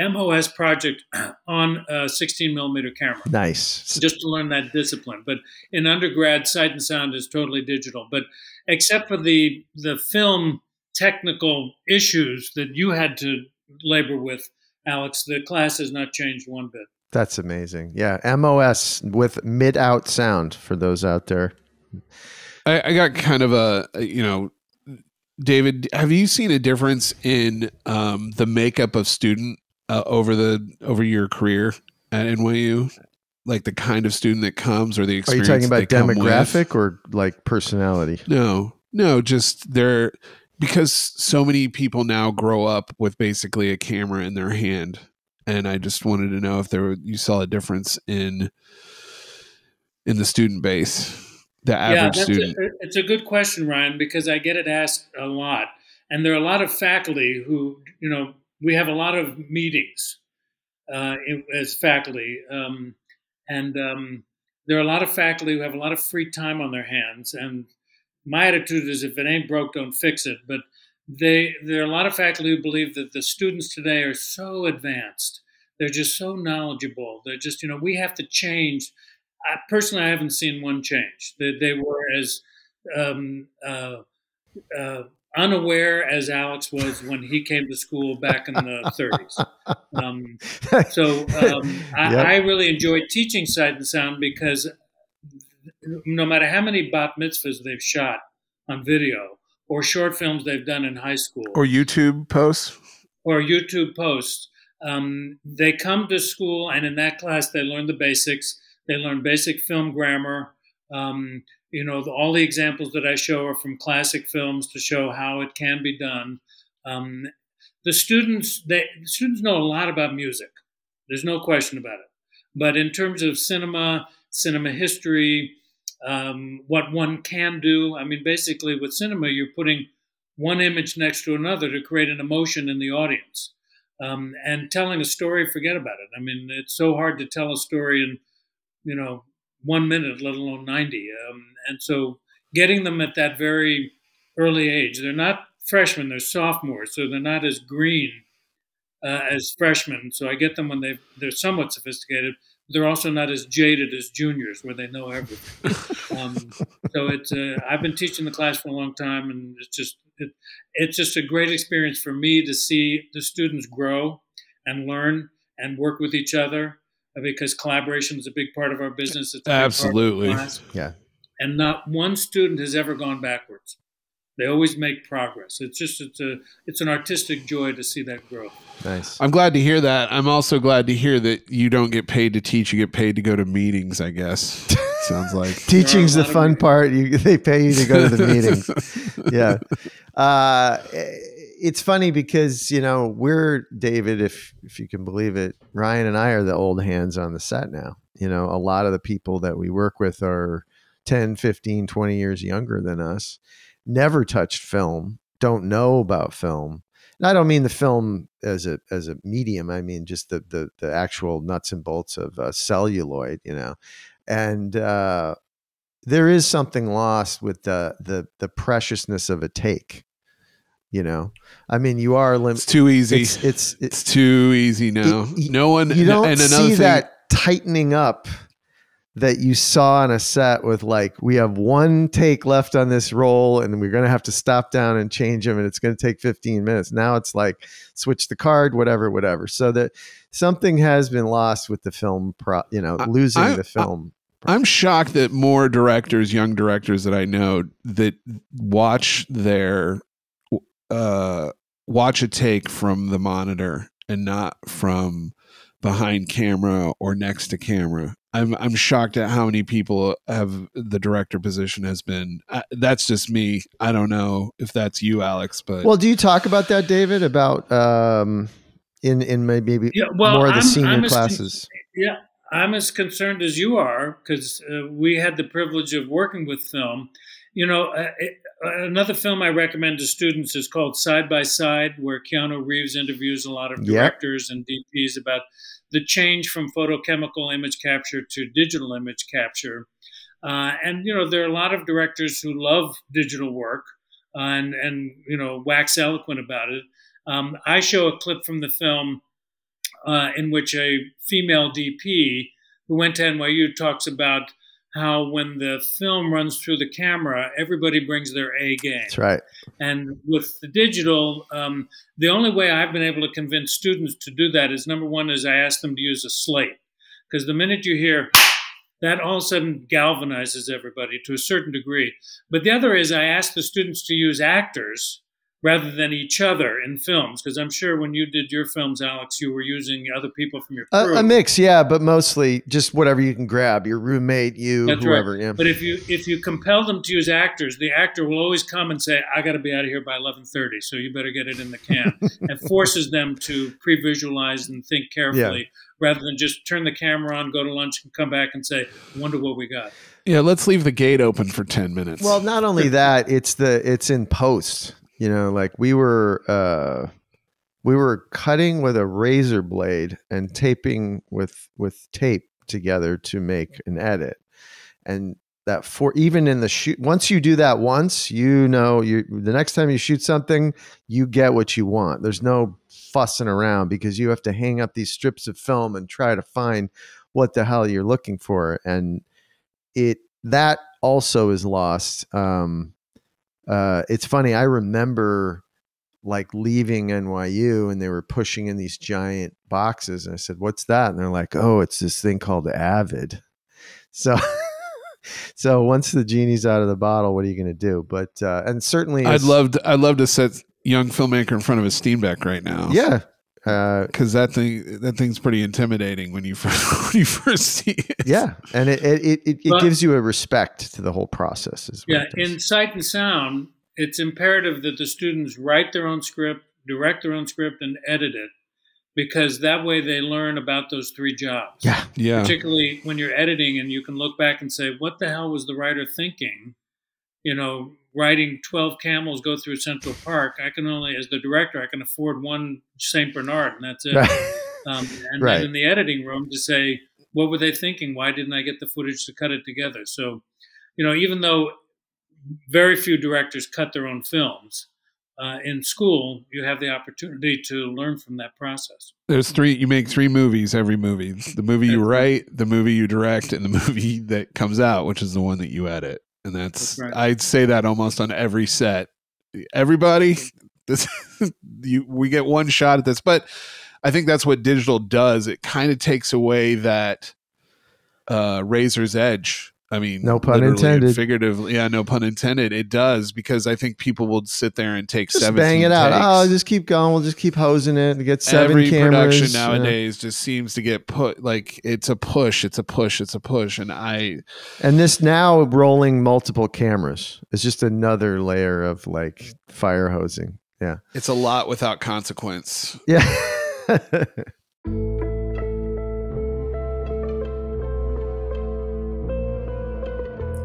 S4: MOS project on a 16 millimeter camera.
S3: Nice.
S4: Just to learn that discipline. But in undergrad, sight and sound is totally digital. But except for the the film technical issues that you had to labor with, Alex, the class has not changed one bit.
S3: That's amazing. Yeah, MOS with mid out sound for those out there.
S5: I, I got kind of a you know David, have you seen a difference in um, the makeup of student uh, over the over your career at NYU? Like the kind of student that comes, or the experience.
S3: Are you talking about demographic or like personality?
S5: No, no, just they're because so many people now grow up with basically a camera in their hand, and I just wanted to know if there you saw a difference in in the student base, the average yeah, student.
S4: A, it's a good question, Ryan, because I get it asked a lot, and there are a lot of faculty who you know we have a lot of meetings uh, as faculty, um, and um, there are a lot of faculty who have a lot of free time on their hands. And my attitude is, if it ain't broke, don't fix it. But they there are a lot of faculty who believe that the students today are so advanced. They're just so knowledgeable. They're just you know we have to change. I, personally, I haven't seen one change. They, they were as um, uh, uh, unaware as Alex was when he came to school back in the 30s. Um, so um, I,
S3: Yep.
S4: I really enjoyed teaching Sight and Sound because no matter how many bat mitzvahs they've shot on video or short films they've done in high school
S5: Or YouTube posts.
S4: or YouTube posts. Um, they come to school, and in that class, they learn the basics. They learn basic film grammar. Um, you know, the, all the examples that I show are from classic films to show how it can be done. Um, the students, they the students know a lot about music. There's no question about it. But in terms of cinema, cinema history, um, what one can do, I mean, basically with cinema, you're putting one image next to another to create an emotion in the audience. Um, and telling a story, forget about it. I mean, it's so hard to tell a story in, you know, one minute, let alone 90. Um, and so getting them at that very early age, they're not freshmen, they're sophomores, so they're not as green uh, as freshmen. So I get them when they they're somewhat sophisticated. They're also not as jaded as juniors, where they know everything. um, so it's uh, I've been teaching the class for a long time, and it's just it, it's just a great experience for me to see the students grow and learn and work with each other because collaboration is a big part of our business. It's a of
S5: Absolutely.
S3: Yeah.
S4: and not one student has ever gone backwards. They always make progress. It's just it's a it's an artistic joy to see that growth.
S3: Nice.
S5: I'm glad to hear that. I'm also glad to hear that you don't get paid to teach; you get paid to go to meetings. I guess sounds like
S3: Teaching's the
S4: are a lot of
S3: fun part. You, they pay you to go to the meetings. yeah. Uh, it's funny because you know we're David, if if you can believe it. Ryan and I are the old hands on the set now. You know, a lot of the people that we work with are 10, 15, 20 years younger than us. Never touched film. Don't know about film. And I don't mean the film as a as a medium. I mean just the the the actual nuts and bolts of uh, celluloid. You know, and uh, there is something lost with the the the preciousness of a take. You know, I mean, you are
S5: it's too easy.
S3: It's it's,
S5: It's
S3: it's
S5: too easy now.
S3: It-
S5: no one.
S3: you don't
S5: and another
S3: see
S5: thing,
S3: that tightening up that you saw on a set with like we have one take left on this roll and we're going to have to stop down and change them and it's going to take 15 minutes. Now it's like switch the card whatever whatever. So that something has been lost with the film pro you know
S5: I-
S3: losing
S5: I-
S3: the film
S5: I'm shocked that more directors, young directors that I know, that watch their uh, watch a take from the monitor and not from behind camera or next to camera. I'm I'm shocked at how many people have the director position has been. Uh, that's just me. I don't know if that's you, Alex, but
S3: well do you talk about that david about um in in maybe
S4: Yeah, well,
S3: more of the
S4: I'm-
S3: senior
S4: I'm as con-
S3: classes
S4: Yeah, I'm as concerned as you are because uh, we had the privilege of working with film. You know, uh, it, another film I recommend to students is called Side by Side, where Keanu Reeves interviews a lot of
S3: Yep.
S4: directors and DPs about the change from photochemical image capture to digital image capture. Uh, and you know, there are a lot of directors who love digital work uh, and and you know wax eloquent about it. Um, I show a clip from the film uh, in which a female DP who went to NYU talks about how when the film runs through the camera, everybody brings their A game.
S3: that's right
S4: And with the digital, um, the only way I've been able to convince students to do that is number one is I ask them to use a slate because the minute you hear that all of a sudden galvanizes everybody to a certain degree. But the other is I ask the students to use actors rather than each other in films because I'm sure when you did your films, Alex, you were using other people from your crew.
S3: a, a mix yeah but mostly just whatever you can grab your roommate you
S4: That's
S3: whoever
S4: right.
S3: yeah
S4: But if you if you compel them to use actors, the actor will always come and say, "I got to be out of here by 11:30, so you better get it in the can," and forces them to pre-visualize and think carefully rather than just turn the camera on, go to lunch, and come back and say, "Wonder what we got."
S5: yeah, let's leave the gate open for ten minutes.
S3: Well, not only that, it's the it's in post. You know, like we were uh we were cutting with a razor blade and taping with with tape together to make an edit. And that for even in the shoot once you do that once, you know you the next time you shoot something, you get what you want. There's no fussing around because you have to hang up these strips of film and try to find what the hell you're looking for and it that also is lost. Um, uh, it's funny. I remember like leaving NYU and they were pushing in these giant boxes, and I said, "What's that?" And they're like, "Oh, it's this thing called Avid." So. so once the genie's out of the bottle, what are you going to do? But uh, and certainly,
S5: I'd love to, I'd love to set young filmmaker in front of a Steenbeck right now.
S3: yeah, uh,
S5: because that thing that thing's pretty intimidating when you first when you first see it.
S3: yeah, and it it it, it, it
S4: But-
S3: gives you a respect to the whole process. Is
S4: Yeah, in sight and sound, it's imperative that the students write their own script, direct their own script, and edit it, because that way they learn about those three jobs.
S3: yeah,
S5: Yeah,
S4: Particularly when you're editing and you can look back and say, what the hell was the writer thinking? You know, writing 12 camels go through Central Park, I can only, as the director, I can afford one St. Bernard, and that's it. Um, and
S3: Right.
S4: then in the editing room to say, what were they thinking? Why didn't I get the footage to cut it together? So, you know, even though very few directors cut their own films, uh, in school, you have the opportunity to learn from that process.
S5: there's three. You make three movies every movie: the movie you write, the movie you direct, and the movie that comes out, which is the one that you edit. And that's,
S4: That's right.
S5: I'd say that almost on every set. Everybody, this you we get one shot at this, but I think that's what digital does. It kind of takes away that uh razor's edge. I mean,
S3: No pun intended.
S5: Figuratively, yeah, no pun intended. It does because I think people will sit there and take
S3: just
S5: 17
S3: bang it out.
S5: takes.
S3: Oh, just keep going. We'll just keep hosing it. We get seven
S5: Every
S3: cameras.
S5: production
S3: yeah.
S5: nowadays just seems to get put like it's a push, it's a push, it's a push, and I
S3: And this now rolling multiple cameras is just another layer of like fire hosing. Yeah.
S5: it's a lot without consequence.
S3: Yeah.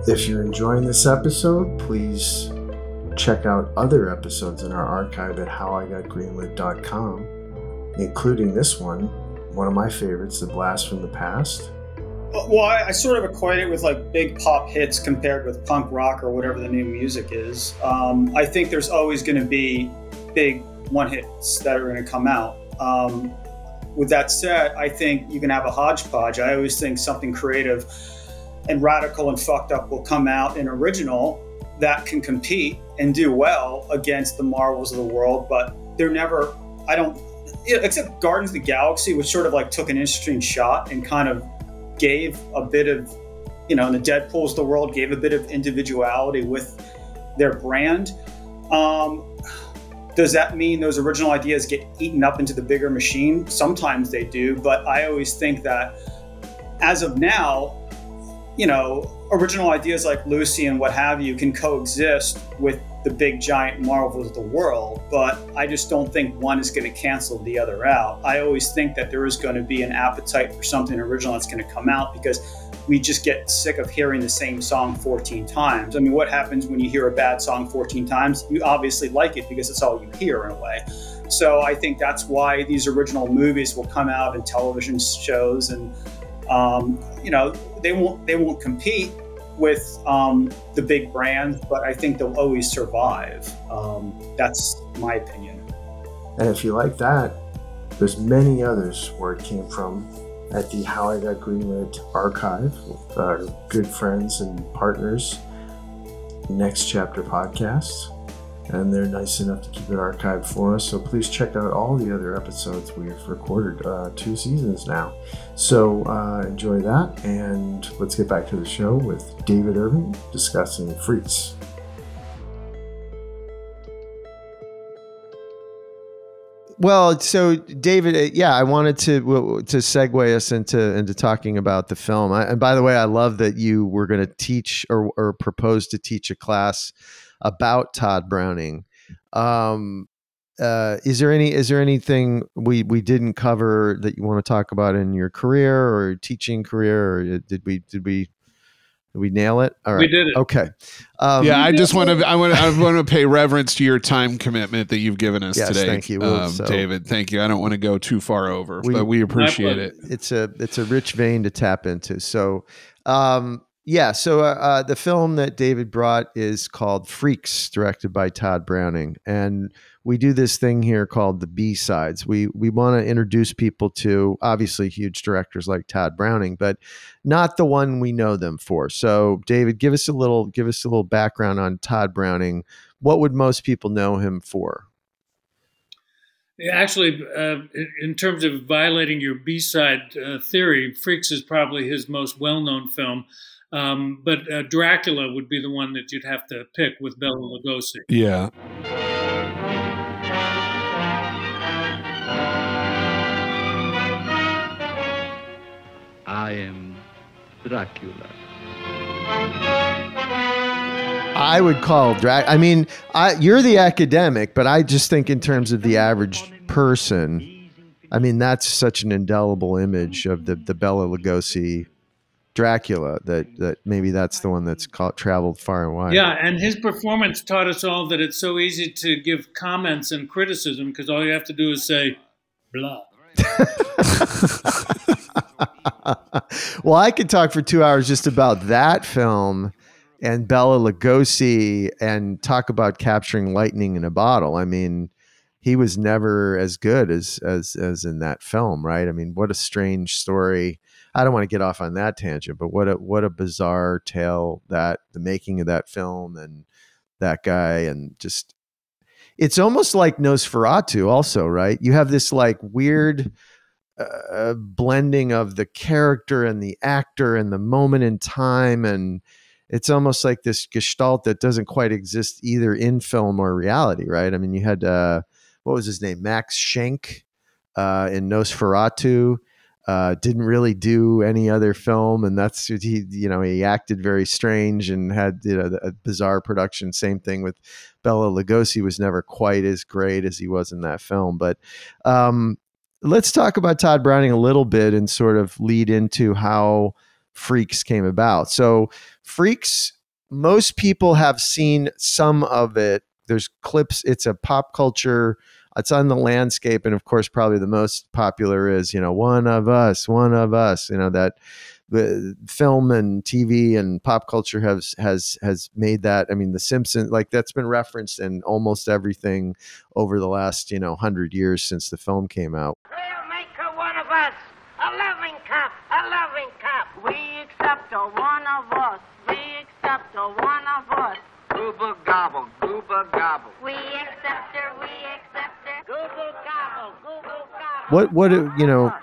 S2: If you're enjoying this episode, please check out other episodes in our archive at howigotgreenlit.com, including this one, one of my favorites, The Blast from the Past.
S10: Well, I, I sort of equate it with like big pop hits compared with punk rock or whatever the new music is. Um, I think there's always going to be big one hits that are going to come out. Um, with that said, I think you can have a hodgepodge. I always think something creative and radical and fucked up will come out in original that can compete and do well against the Marvels of the world, but they're never, I don't, except Guardians of the Galaxy, which sort of like took an interesting shot and kind of gave a bit of, you know, in the Deadpool's of the world gave a bit of individuality with their brand. Um, does that mean those original ideas get eaten up into the bigger machine? Sometimes they do, but I always think that as of now, you know, original ideas like Lucy and what have you can coexist with the big giant marvels of the world, but I just don't think one is going to cancel the other out. I always think that there is going to be an appetite for something original that's going to come out because we just get sick of hearing the same song 14 times. I mean, what happens when you hear a bad song 14 times? You obviously like it because it's all you hear in a way. So I think that's why these original movies will come out in television shows and um, you know they won't they won't compete with um, the big brands, but I think they'll always survive. Um, that's my opinion.
S2: And if you like that, there's many others where it came from at the How I Got Greenlit archive with our good friends and partners, Next Chapter Podcasts. And they're nice enough to keep it archived for us. So please check out all the other episodes we've recorded, uh, two seasons now. So uh, enjoy that. And let's get back to the show with David Irving discussing Freaks.
S3: Well, so David, uh, yeah, I wanted to to segue us into into talking about the film. I, and by the way, I love that you were going to teach or, or propose to teach a class about Tod Browning. Um, uh, is there any is there anything we we didn't cover that you want to talk about in your career or teaching career, or did we did we did we nail it? All right,
S4: We did it.
S3: Okay. Um,
S5: yeah, I just want to I want I want to pay reverence to your time commitment that you've given us
S3: Yes,
S5: today.
S3: thank you.
S5: um,
S3: So-
S5: David. Thank you. I don't want to go too far over,
S3: We-
S5: but we appreciate it.
S3: it's a it's a rich vein to tap into. So, um, yeah. So uh, uh, the film that David brought is called Freaks, directed by Tod Browning, and we do this thing here called the B sides. We we want to introduce people to obviously huge directors like Tod Browning, but not the one we know them for. So, David, give us a little give us a little background on Tod Browning. What would most people know him for?
S4: Actually, uh, in terms of violating your B side uh, theory, Freaks is probably his most well known film. Um, but uh, Dracula would be the one that you'd have to pick with Bela Lugosi.
S5: Yeah.
S11: I am Dracula.
S3: I would call Drac. I mean, I, you're the academic, but I just think in terms of the average person, I mean, that's such an indelible image of the the Bela Lugosi Dracula that that maybe that's the one that's called, traveled far and wide.
S4: Yeah, and his performance taught us all that it's so easy to give comments and criticism because all you have to do is say blah.
S3: well, I could talk for two hours just about that film and Bela Lugosi and talk about capturing lightning in a bottle. I mean, he was never as good as as as in that film, right? I mean, what a strange story I don't want to get off on that tangent, but what a what a bizarre tale that the making of that film and that guy and just it's almost like Nosferatu also, right? You have this like weird uh, blending of the character and the actor and the moment in time and it's almost like this gestalt that doesn't quite exist either in film or reality, right? I mean, you had uh, what was his name, Max Schreck uh, in Nosferatu, uh, didn't really do any other film, and that's he. You know, he acted very strange and had you know a bizarre production. Same thing with Bela Lugosi was never quite as great as he was in that film. But um, let's talk about Tod Browning a little bit and sort of lead into how Freaks came about. So Freaks, most people have seen some of it. There's clips. It's a pop culture it's on the landscape and of course probably the most popular is you know one of us one of us you know that the film and TV and pop culture has has has made that. I mean, The Simpsons, like that's been referenced in almost everything over the last you know hundred years since the film came out.
S12: We'll make her one of us, a loving cup, a loving cup. We accept a one of us. We accept a one of us.
S13: Gooba gobble, gooba gobble.
S12: We accept her. We accept
S3: What what you know?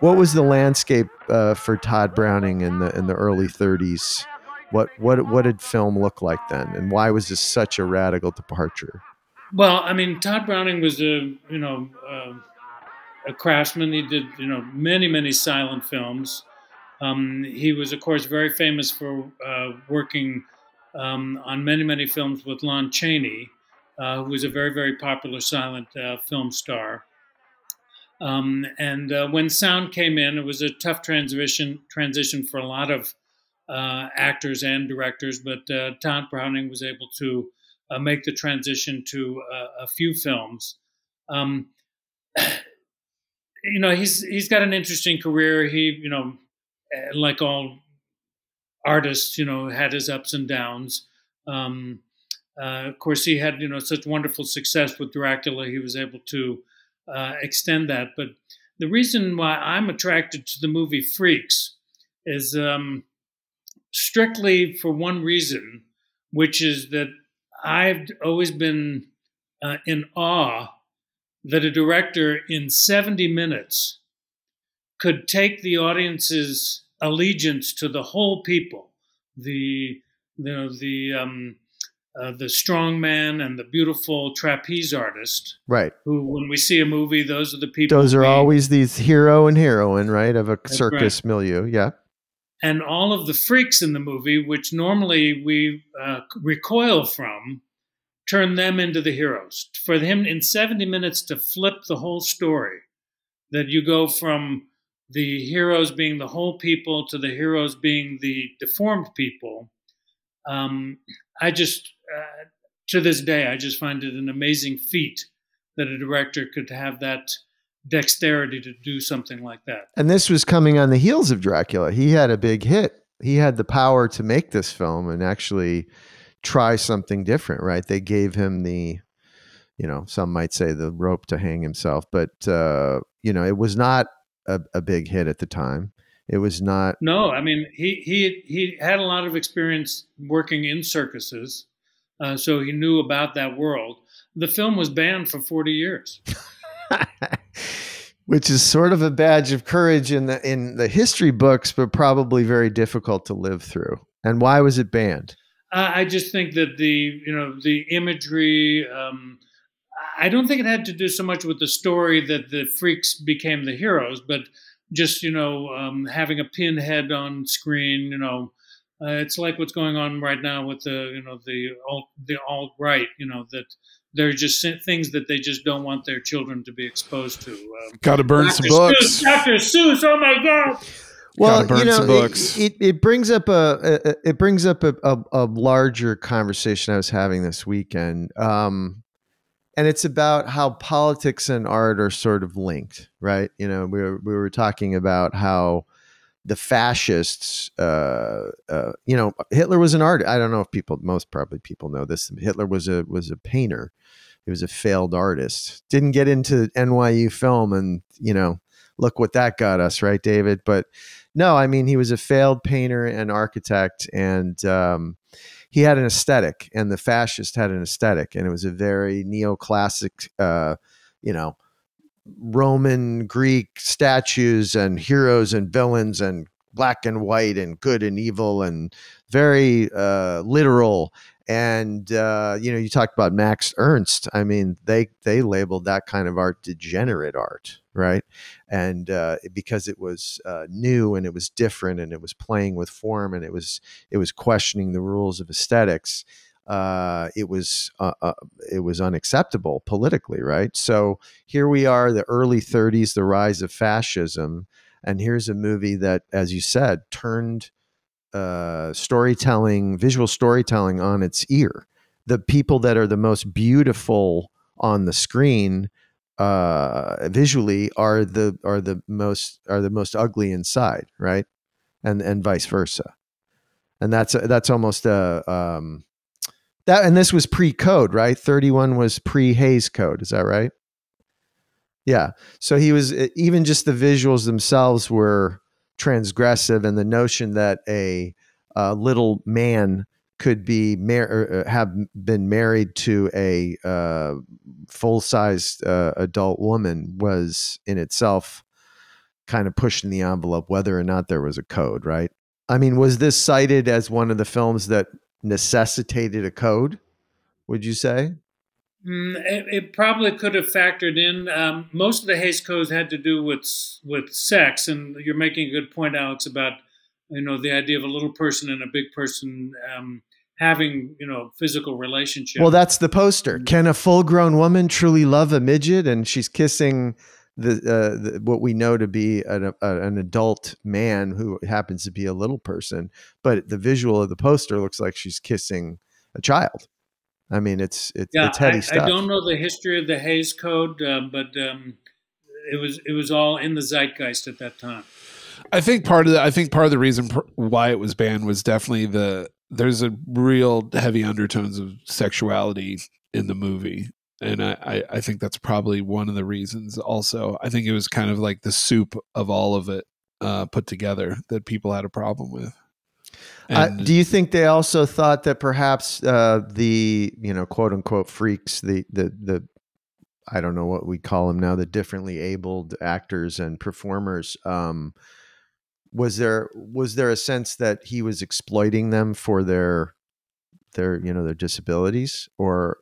S3: What was the landscape uh, for Tod Browning in the in the early 30s? What what what did film look like then, and why was this such a radical departure?
S4: Well, I mean, Tod Browning was a you know uh, a craftsman. He did you know many many silent films. Um, he was, of course, very famous for uh, working um, on many, many films with Lon Chaney, uh, who was a very, very popular silent uh, film star. Um, and uh, when sound came in, it was a tough transition transition for a lot of uh, actors and directors. But uh, Tod Browning was able to uh, make the transition to a few films. Um, you know, he's he's got an interesting career. He, you know, like all artists, you know, had his ups and downs. Um, uh, of course, he had you know such wonderful success with Dracula. He was able to uh, extend that. But the reason why I'm attracted to the movie Freaks is um, strictly for one reason, which is that I've always been uh, in awe that a director in 70 minutes could take the audience's allegiance to the whole people, the you know the um, uh, the strong man and the beautiful trapeze artist,
S3: right?
S4: Who, when we see a movie, those are the people.
S3: Those are we, always these hero and heroine, right, of a circus right. milieu. Yeah.
S4: And all of the freaks in the movie, which normally we uh, recoil from, turn them into the heroes. For him, in 70 minutes, to flip the whole story, that you go from the heroes being the whole people to the heroes being the deformed people. Um, I just, uh, to this day, I just find it an amazing feat that a director could have that dexterity to do something like that.
S3: And this was coming on the heels of Dracula. He had a big hit. He had the power to make this film and actually try something different, right? They gave him the you know, some might say the rope to hang himself, but uh, you know, it was not a, a big hit at the time. It was not.
S4: No, I mean he he he had a lot of experience working in circuses, uh, so he knew about that world. The film was banned for forty years.
S3: Which is sort of a badge of courage in the in the history books, but probably very difficult to live through. And why was it banned?
S4: Uh, I just think that the you know the imagery. Um, I don't think it had to do so much with the story that the freaks became the heroes, but just you know um, having a pinhead on screen. You know, uh, it's like what's going on right now with the you know the alt the alt right. You know that they're just things that they just don't want their children to be exposed to. Um,
S5: Got to burn
S4: Dr.
S5: some books.
S4: Seuss, Dr. Seuss, oh my god!
S3: Well, you know,
S5: books.
S3: It, it, it brings up a, a it brings up a, a, a larger conversation I was having this weekend, um, and it's about how politics and art are sort of linked, right? You know, we were, we were talking about how the fascists, uh, uh, you know, Hitler was an artist. I don't know if people, most probably people know this. Hitler was a was a painter. He was a failed artist. Didn't get into NYU film, and you know, look what that got us, right, David? But no, I mean, he was a failed painter and architect, and um, he had an aesthetic, and the fascist had an aesthetic, and it was a very neoclassic, uh, you know, Roman Greek statues and heroes and villains and black and white and good and evil and very uh, literal. And uh, you know, you talked about Max Ernst. I mean, they they labeled that kind of art degenerate art, right? And uh, because it was uh, new and it was different and it was playing with form and it was it was questioning the rules of aesthetics. Uh, it was uh, uh, it was unacceptable politically, right? So here we are, the early 30s, the rise of fascism, and here's a movie that, as you said, turned uh, storytelling, visual storytelling on its ear. The people that are the most beautiful on the screen uh, visually are the are the most are the most ugly inside, right? And and vice versa. And that's that's almost a um, that and this was pre-code, right? 31 was pre-Hays code, is that right? Yeah. So he was even just the visuals themselves were transgressive and the notion that a, a little man could be mar- uh, have been married to a uh, full-sized uh, adult woman was in itself kind of pushing the envelope whether or not there was a code right i mean was this cited as one of the films that necessitated a code would you say
S4: Mm, it, it, probably could have factored in. Um, most of the Hays codes had to do with with sex, and you're making a good point, Alex, about you know the idea of a little person and a big person um, having you know physical relationship.
S3: Well, that's the poster. Can a full grown woman truly love a midget? And she's kissing the, uh, the what we know to be an, a, an adult man who happens to be a little person, but the visual of the poster looks like she's kissing a child. I mean, it's it's,
S4: yeah,
S3: it's heady
S4: I,
S3: stuff.
S4: I don't know the history of the Hays Code, uh, but um, it was it was all in the zeitgeist at that time.
S5: I think part of the I think part of the reason why it was banned was definitely the there's a real heavy undertones of sexuality in the movie. And I, I, think that's probably one of the reasons also. I think it was kind of like the soup of all of it uh, put together that people had a problem with.
S3: Uh, do you think they also thought that perhaps uh, the you know quote unquote freaks the the the I don't know what we call them now the differently abled actors and performers um, was there was there a sense that he was exploiting them for their their you know their disabilities or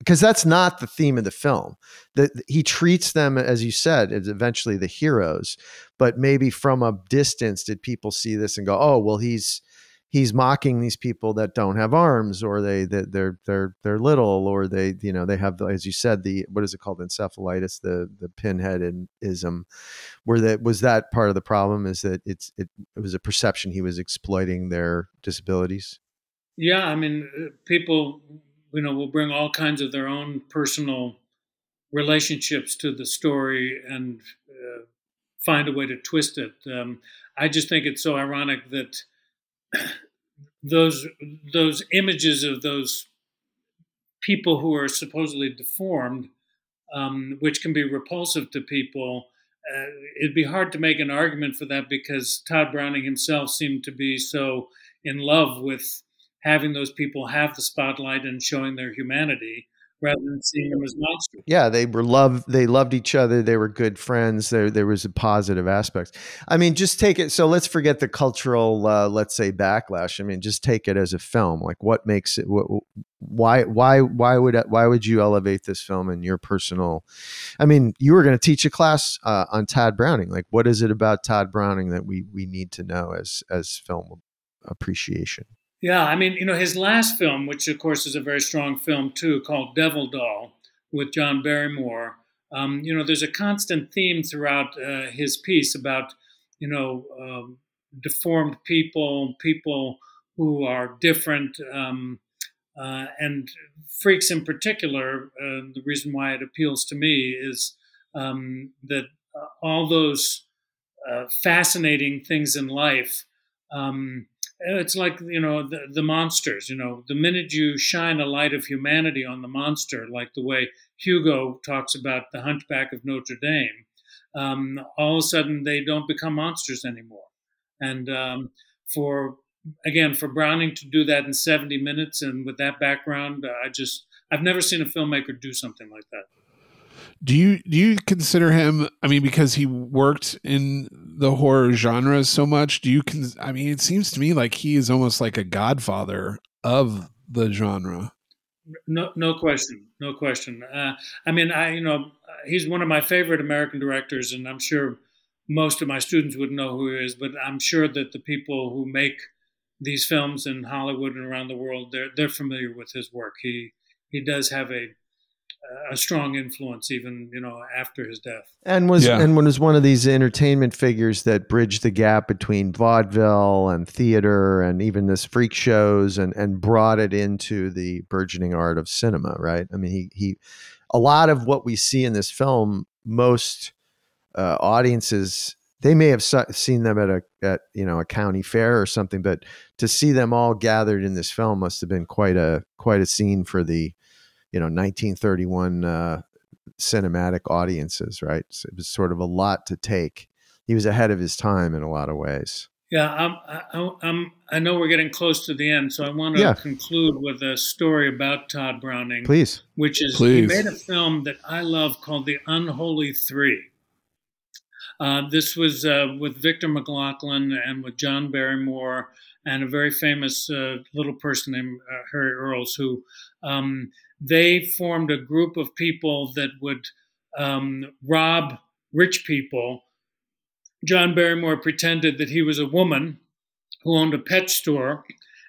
S3: because that's not the theme of the film. That he treats them as you said as eventually the heroes but maybe from a distance did people see this and go oh well he's he's mocking these people that don't have arms or they that they're they're they're little or they you know they have as you said the what is it called? Encephalitis the the pinhead ism where that was that part of the problem is that it's it, it was a perception he was exploiting their disabilities?
S4: Yeah i mean uh, people you know will bring all kinds of their own personal relationships to the story and uh, find a way to twist it um, i just think it's so ironic that those those images of those people who are supposedly deformed, um, which can be repulsive to people. Uh, it'd be hard to make an argument for that because Tod Browning himself seemed to be so in love with having those people have the spotlight and showing their humanity rather than seeing them as monsters.
S3: Yeah, they were love. They loved each other. They were good friends. There, there was a positive aspect. I mean, just take it. So let's forget the cultural, uh, let's say, backlash. I mean, just take it as a film. Like, what makes it? What, why, why, why would, why would you elevate this film in your personal? I mean, you were going to teach a class uh, on Tod Browning. Like, what is it about Tod Browning that we we need to know as as film appreciation?
S4: Yeah, I mean, you know, his last film, which of course is a very strong film too, called Devil Doll with John Barrymore. Um, you know, there's a constant theme throughout uh, his piece about, you know, um, deformed people, people who are different, um, uh, and freaks in particular. Uh, the reason why it appeals to me is um, that uh, all those uh, fascinating things in life. It's like you know the, the monsters you know the minute you shine a light of humanity on the monster like the way hugo talks about the hunchback of notre dame um, all of a sudden they don't become monsters anymore. And um, for again for browning to do that in 70 minutes and with that background i just i've never seen a filmmaker do something like that
S5: do you do you consider him? I mean, because he worked in the horror genre so much. Do you? Con- I mean, it seems to me like he is almost like a godfather of the genre.
S4: No, no question, no question. Uh, I mean, I you know he's one of my favorite American directors, and I'm sure most of my students would know who he is. But I'm sure that the people who make these films in Hollywood and around the world, they're they're familiar with his work. He he does have a a strong influence even you know after his death
S3: and was yeah. and was one of these entertainment figures that bridged the gap between vaudeville and theater and even this freak shows and and brought it into the burgeoning art of cinema right i mean he he a lot of what we see in this film most uh, audiences they may have seen them at a at you know a county fair or something but to see them all gathered in this film must have been quite a quite a scene for the you know 1931 uh, cinematic audiences, right? So it was sort of a lot to take. He was ahead of his time in a lot of ways.
S4: Yeah, I'm, I, I'm, I know we're getting close to the end, so I want to yeah. conclude with a story about tod Browning.
S3: Please.
S4: Which is,
S5: Please.
S4: he made a film that I love called The Unholy Three. Uh, this was uh, with Victor McLaglen and with John Barrymore and a very famous uh, little person named uh, Harry Earles, who um, they formed a group of people that would um, rob rich people. John Barrymore pretended that he was a woman who owned a pet store,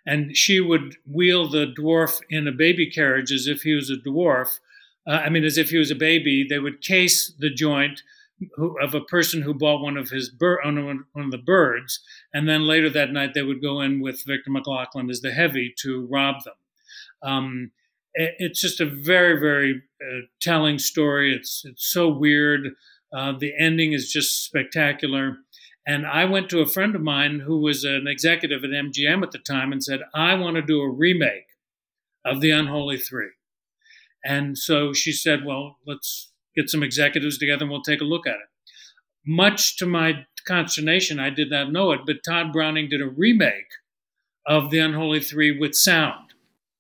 S4: and she would wheel the dwarf in a baby carriage as if he was a dwarf. Uh, I mean, as if he was a baby. They would case the joint of a person who bought one of his bir- one of the birds, and then later that night they would go in with Victor McLaglen as the heavy to rob them. Um, it's just a very very uh, telling story. It's it's so weird. Uh, the ending is just spectacular. And i went to a friend of mine who was an executive at mgm at the time and said i want to do a remake of the unholy three. And so she said well let's get some executives together and we'll take a look at it. Much to my consternation i did not know it but Tod browning did a remake of the unholy three with sound.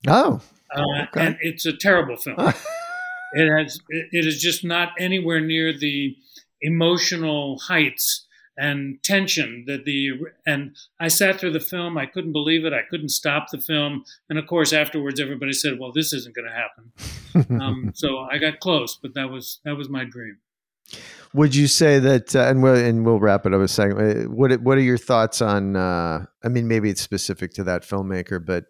S3: Oh
S4: uh, okay. and it's a terrible film. it has it is just not anywhere near the emotional heights and tension that the and I sat through the film. I couldn't believe it. I couldn't stop the film. And of course, afterwards, everybody said, "Well, this isn't going to happen." um, so I got close, but that was that was my dream.
S3: Would you say that? Uh, and we'll and we'll wrap it up a second. Uh, what What are your thoughts on? Uh, I mean, maybe it's specific to that filmmaker, but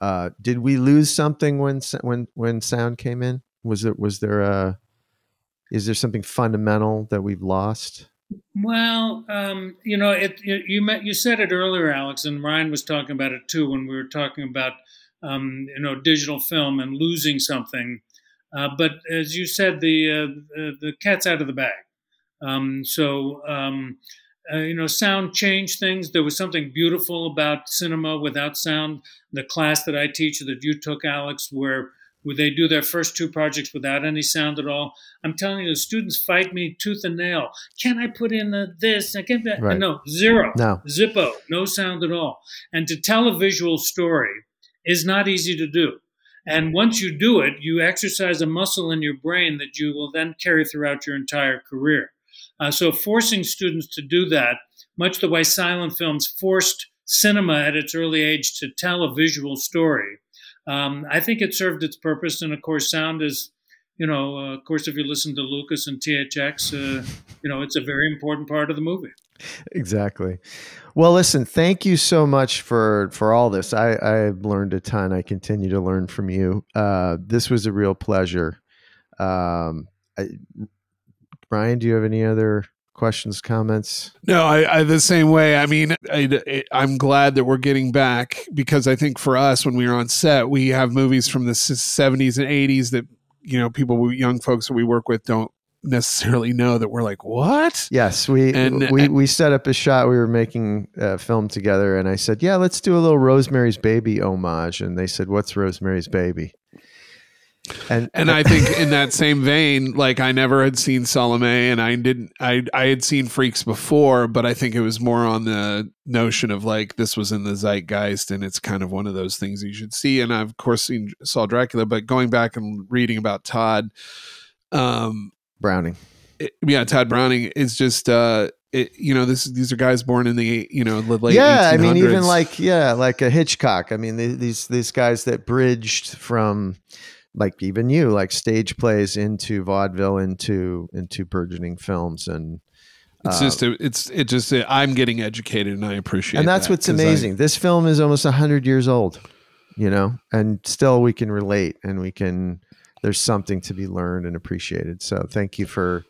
S3: uh, did we lose something when when when sound came in? Was it was there a is there something fundamental that we've lost?
S4: Well, um, you know, it, you you, met, you said it earlier, Alex, and Ryan was talking about it too when we were talking about um, you know digital film and losing something. Uh, but as you said, the uh, the, the cat's out of the bag. Um, so um, uh, you know, sound changed things. There was something beautiful about cinema without sound. The class that I teach that you took, Alex, where where they do their first two projects without any sound at all. I'm telling you, the students fight me tooth and nail. Can I put in this? I can't.
S3: Right.
S4: No, zero.
S3: No.
S4: Zippo, no sound at all. And to tell a visual story is not easy to do. And once you do it, you exercise a muscle in your brain that you will then carry throughout your entire career. Uh, so forcing students to do that, much the way silent films forced cinema at its early age to tell a visual story, um, I think it served its purpose. And of course, sound is, you know, uh, of course, if you listen to Lucas and THX, uh, you know, it's a very important part of the movie.
S3: Exactly. Well, listen, thank you so much for for all this. I I've learned a ton. I continue to learn from you. Uh, this was a real pleasure. Um, I, Brian, do you have any other questions, comments?
S5: No, I, I the same way. I mean, I, am glad that we're getting back because I think for us, when we were on set, we have movies from the 70s and 80s that you know people, young folks that we work with, don't necessarily know that we're like what
S3: yes we and, we, we set up a shot we were making a film together and i said yeah let's do a little rosemary's baby homage and they said what's rosemary's baby
S5: and and I think in that same vein, like I never had seen Salome, and I didn't. I I had seen Freaks before, but I think it was more on the notion of like this was in the zeitgeist, and it's kind of one of those things you should see. And I've of course seen saw Dracula, but going back and reading about Tod um,
S3: Browning,
S5: it, yeah, Tod Browning is just. uh it, you know, this these are guys born in the you know the late
S3: yeah. 1800s. I mean, even like yeah, like a Hitchcock. I mean, these these guys that bridged from like even you like stage plays into vaudeville into into burgeoning films and
S5: it's uh, just a, it's it just a, i'm getting educated and i appreciate it.
S3: and that's
S5: that
S3: what's amazing I, this film is almost 100 years old you know? And still we can relate and we can there's something to be learned and appreciated. So thank you for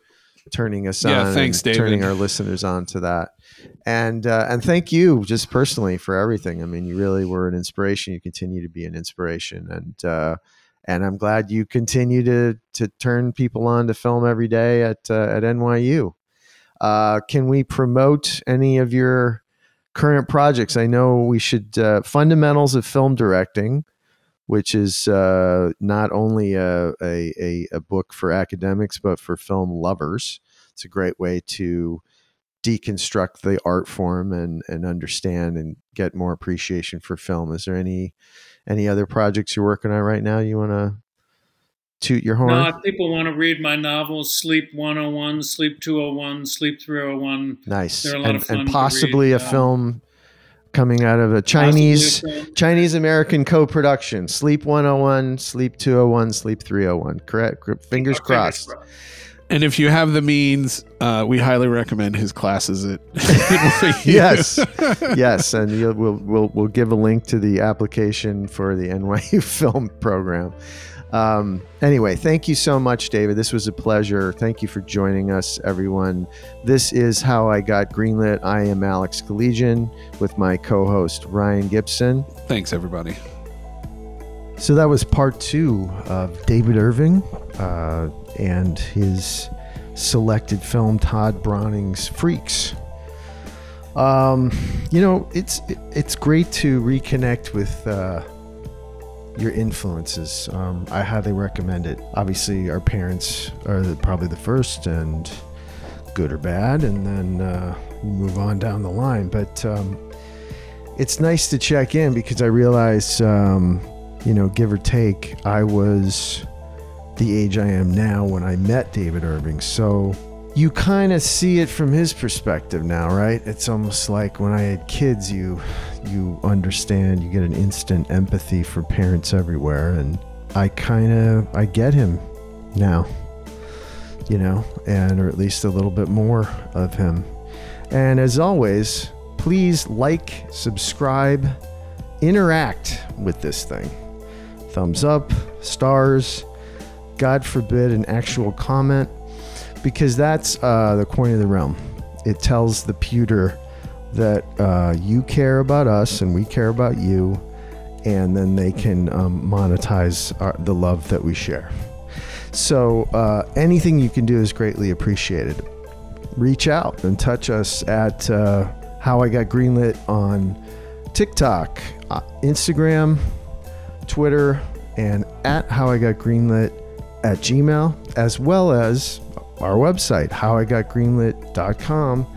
S3: turning us
S5: yeah,
S3: on
S5: thanks David.
S3: turning our listeners on to that. And uh, and thank you just personally for everything. I mean you really were an inspiration. You continue to be an inspiration. And uh, and I'm glad you continue to to turn people on to film every day at uh, at NYU. Uh, can we promote any of your current projects? I know we should uh, fundamentals of film directing, which is uh, not only a, a, a book for academics but for film lovers. It's a great way to deconstruct the art form and and understand and get more appreciation for film. Is there any any other projects you're working on right now you want to toot your horn?
S4: No, if people want to read my novels, Sleep 101, Sleep 201, Sleep 301.
S3: Nice. They're a lot and, of fun. And possibly a um, film coming out of a Chinese Chinese American co-production. Sleep 101, Sleep 201, Sleep 301. Correct. Fingers, oh, crossed. fingers crossed.
S5: And if you have the means, uh, we highly recommend his classes at
S3: yes, yes, and we'll we'll we'll give a link to the application for the NYU film program. Um, anyway, thank you so much, David. This was a pleasure. Thank you for joining us, everyone. This is how I got greenlit. I am Alex Collegian with my co-host Ryan Gibson.
S5: Thanks, everybody.
S3: So that was part two of David Irving. Uh, and his selected film Tod Browning's Freaks. Um, you know, it's it's great to reconnect with uh, your influences. Um, I highly recommend it. Obviously, our parents are the, probably the first, and good or bad, and then uh, you move on down the line. But um, it's nice to check in because I realize, um, you know, give or take, I was the age I am now when I met David Irving. So you kind of see it from his perspective now, right? It's almost like when I had kids, you you understand, you get an instant empathy for parents everywhere and I kind of I get him now. You know, and or at least a little bit more of him. And as always, please like, subscribe, interact with this thing. Thumbs up, stars, God forbid, an actual comment, because that's uh, the coin of the realm. It tells the pewter that uh, you care about us and we care about you, and then they can um, monetize our, the love that we share. So uh, anything you can do is greatly appreciated. Reach out and touch us at uh, How I Got Greenlit on TikTok, uh, Instagram, Twitter, and at How I Got Greenlit at Gmail, as well as our website, howigotgreenlit.com,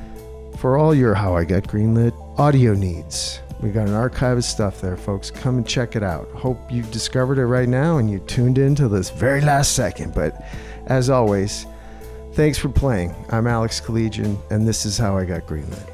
S3: for all your How I Got Greenlit audio needs. We got an archive of stuff there, folks. Come and check it out. Hope you discovered it right now and you tuned in to this very last second. But as always, thanks for playing. I'm Alex Collegian, and this is How I Got Greenlit.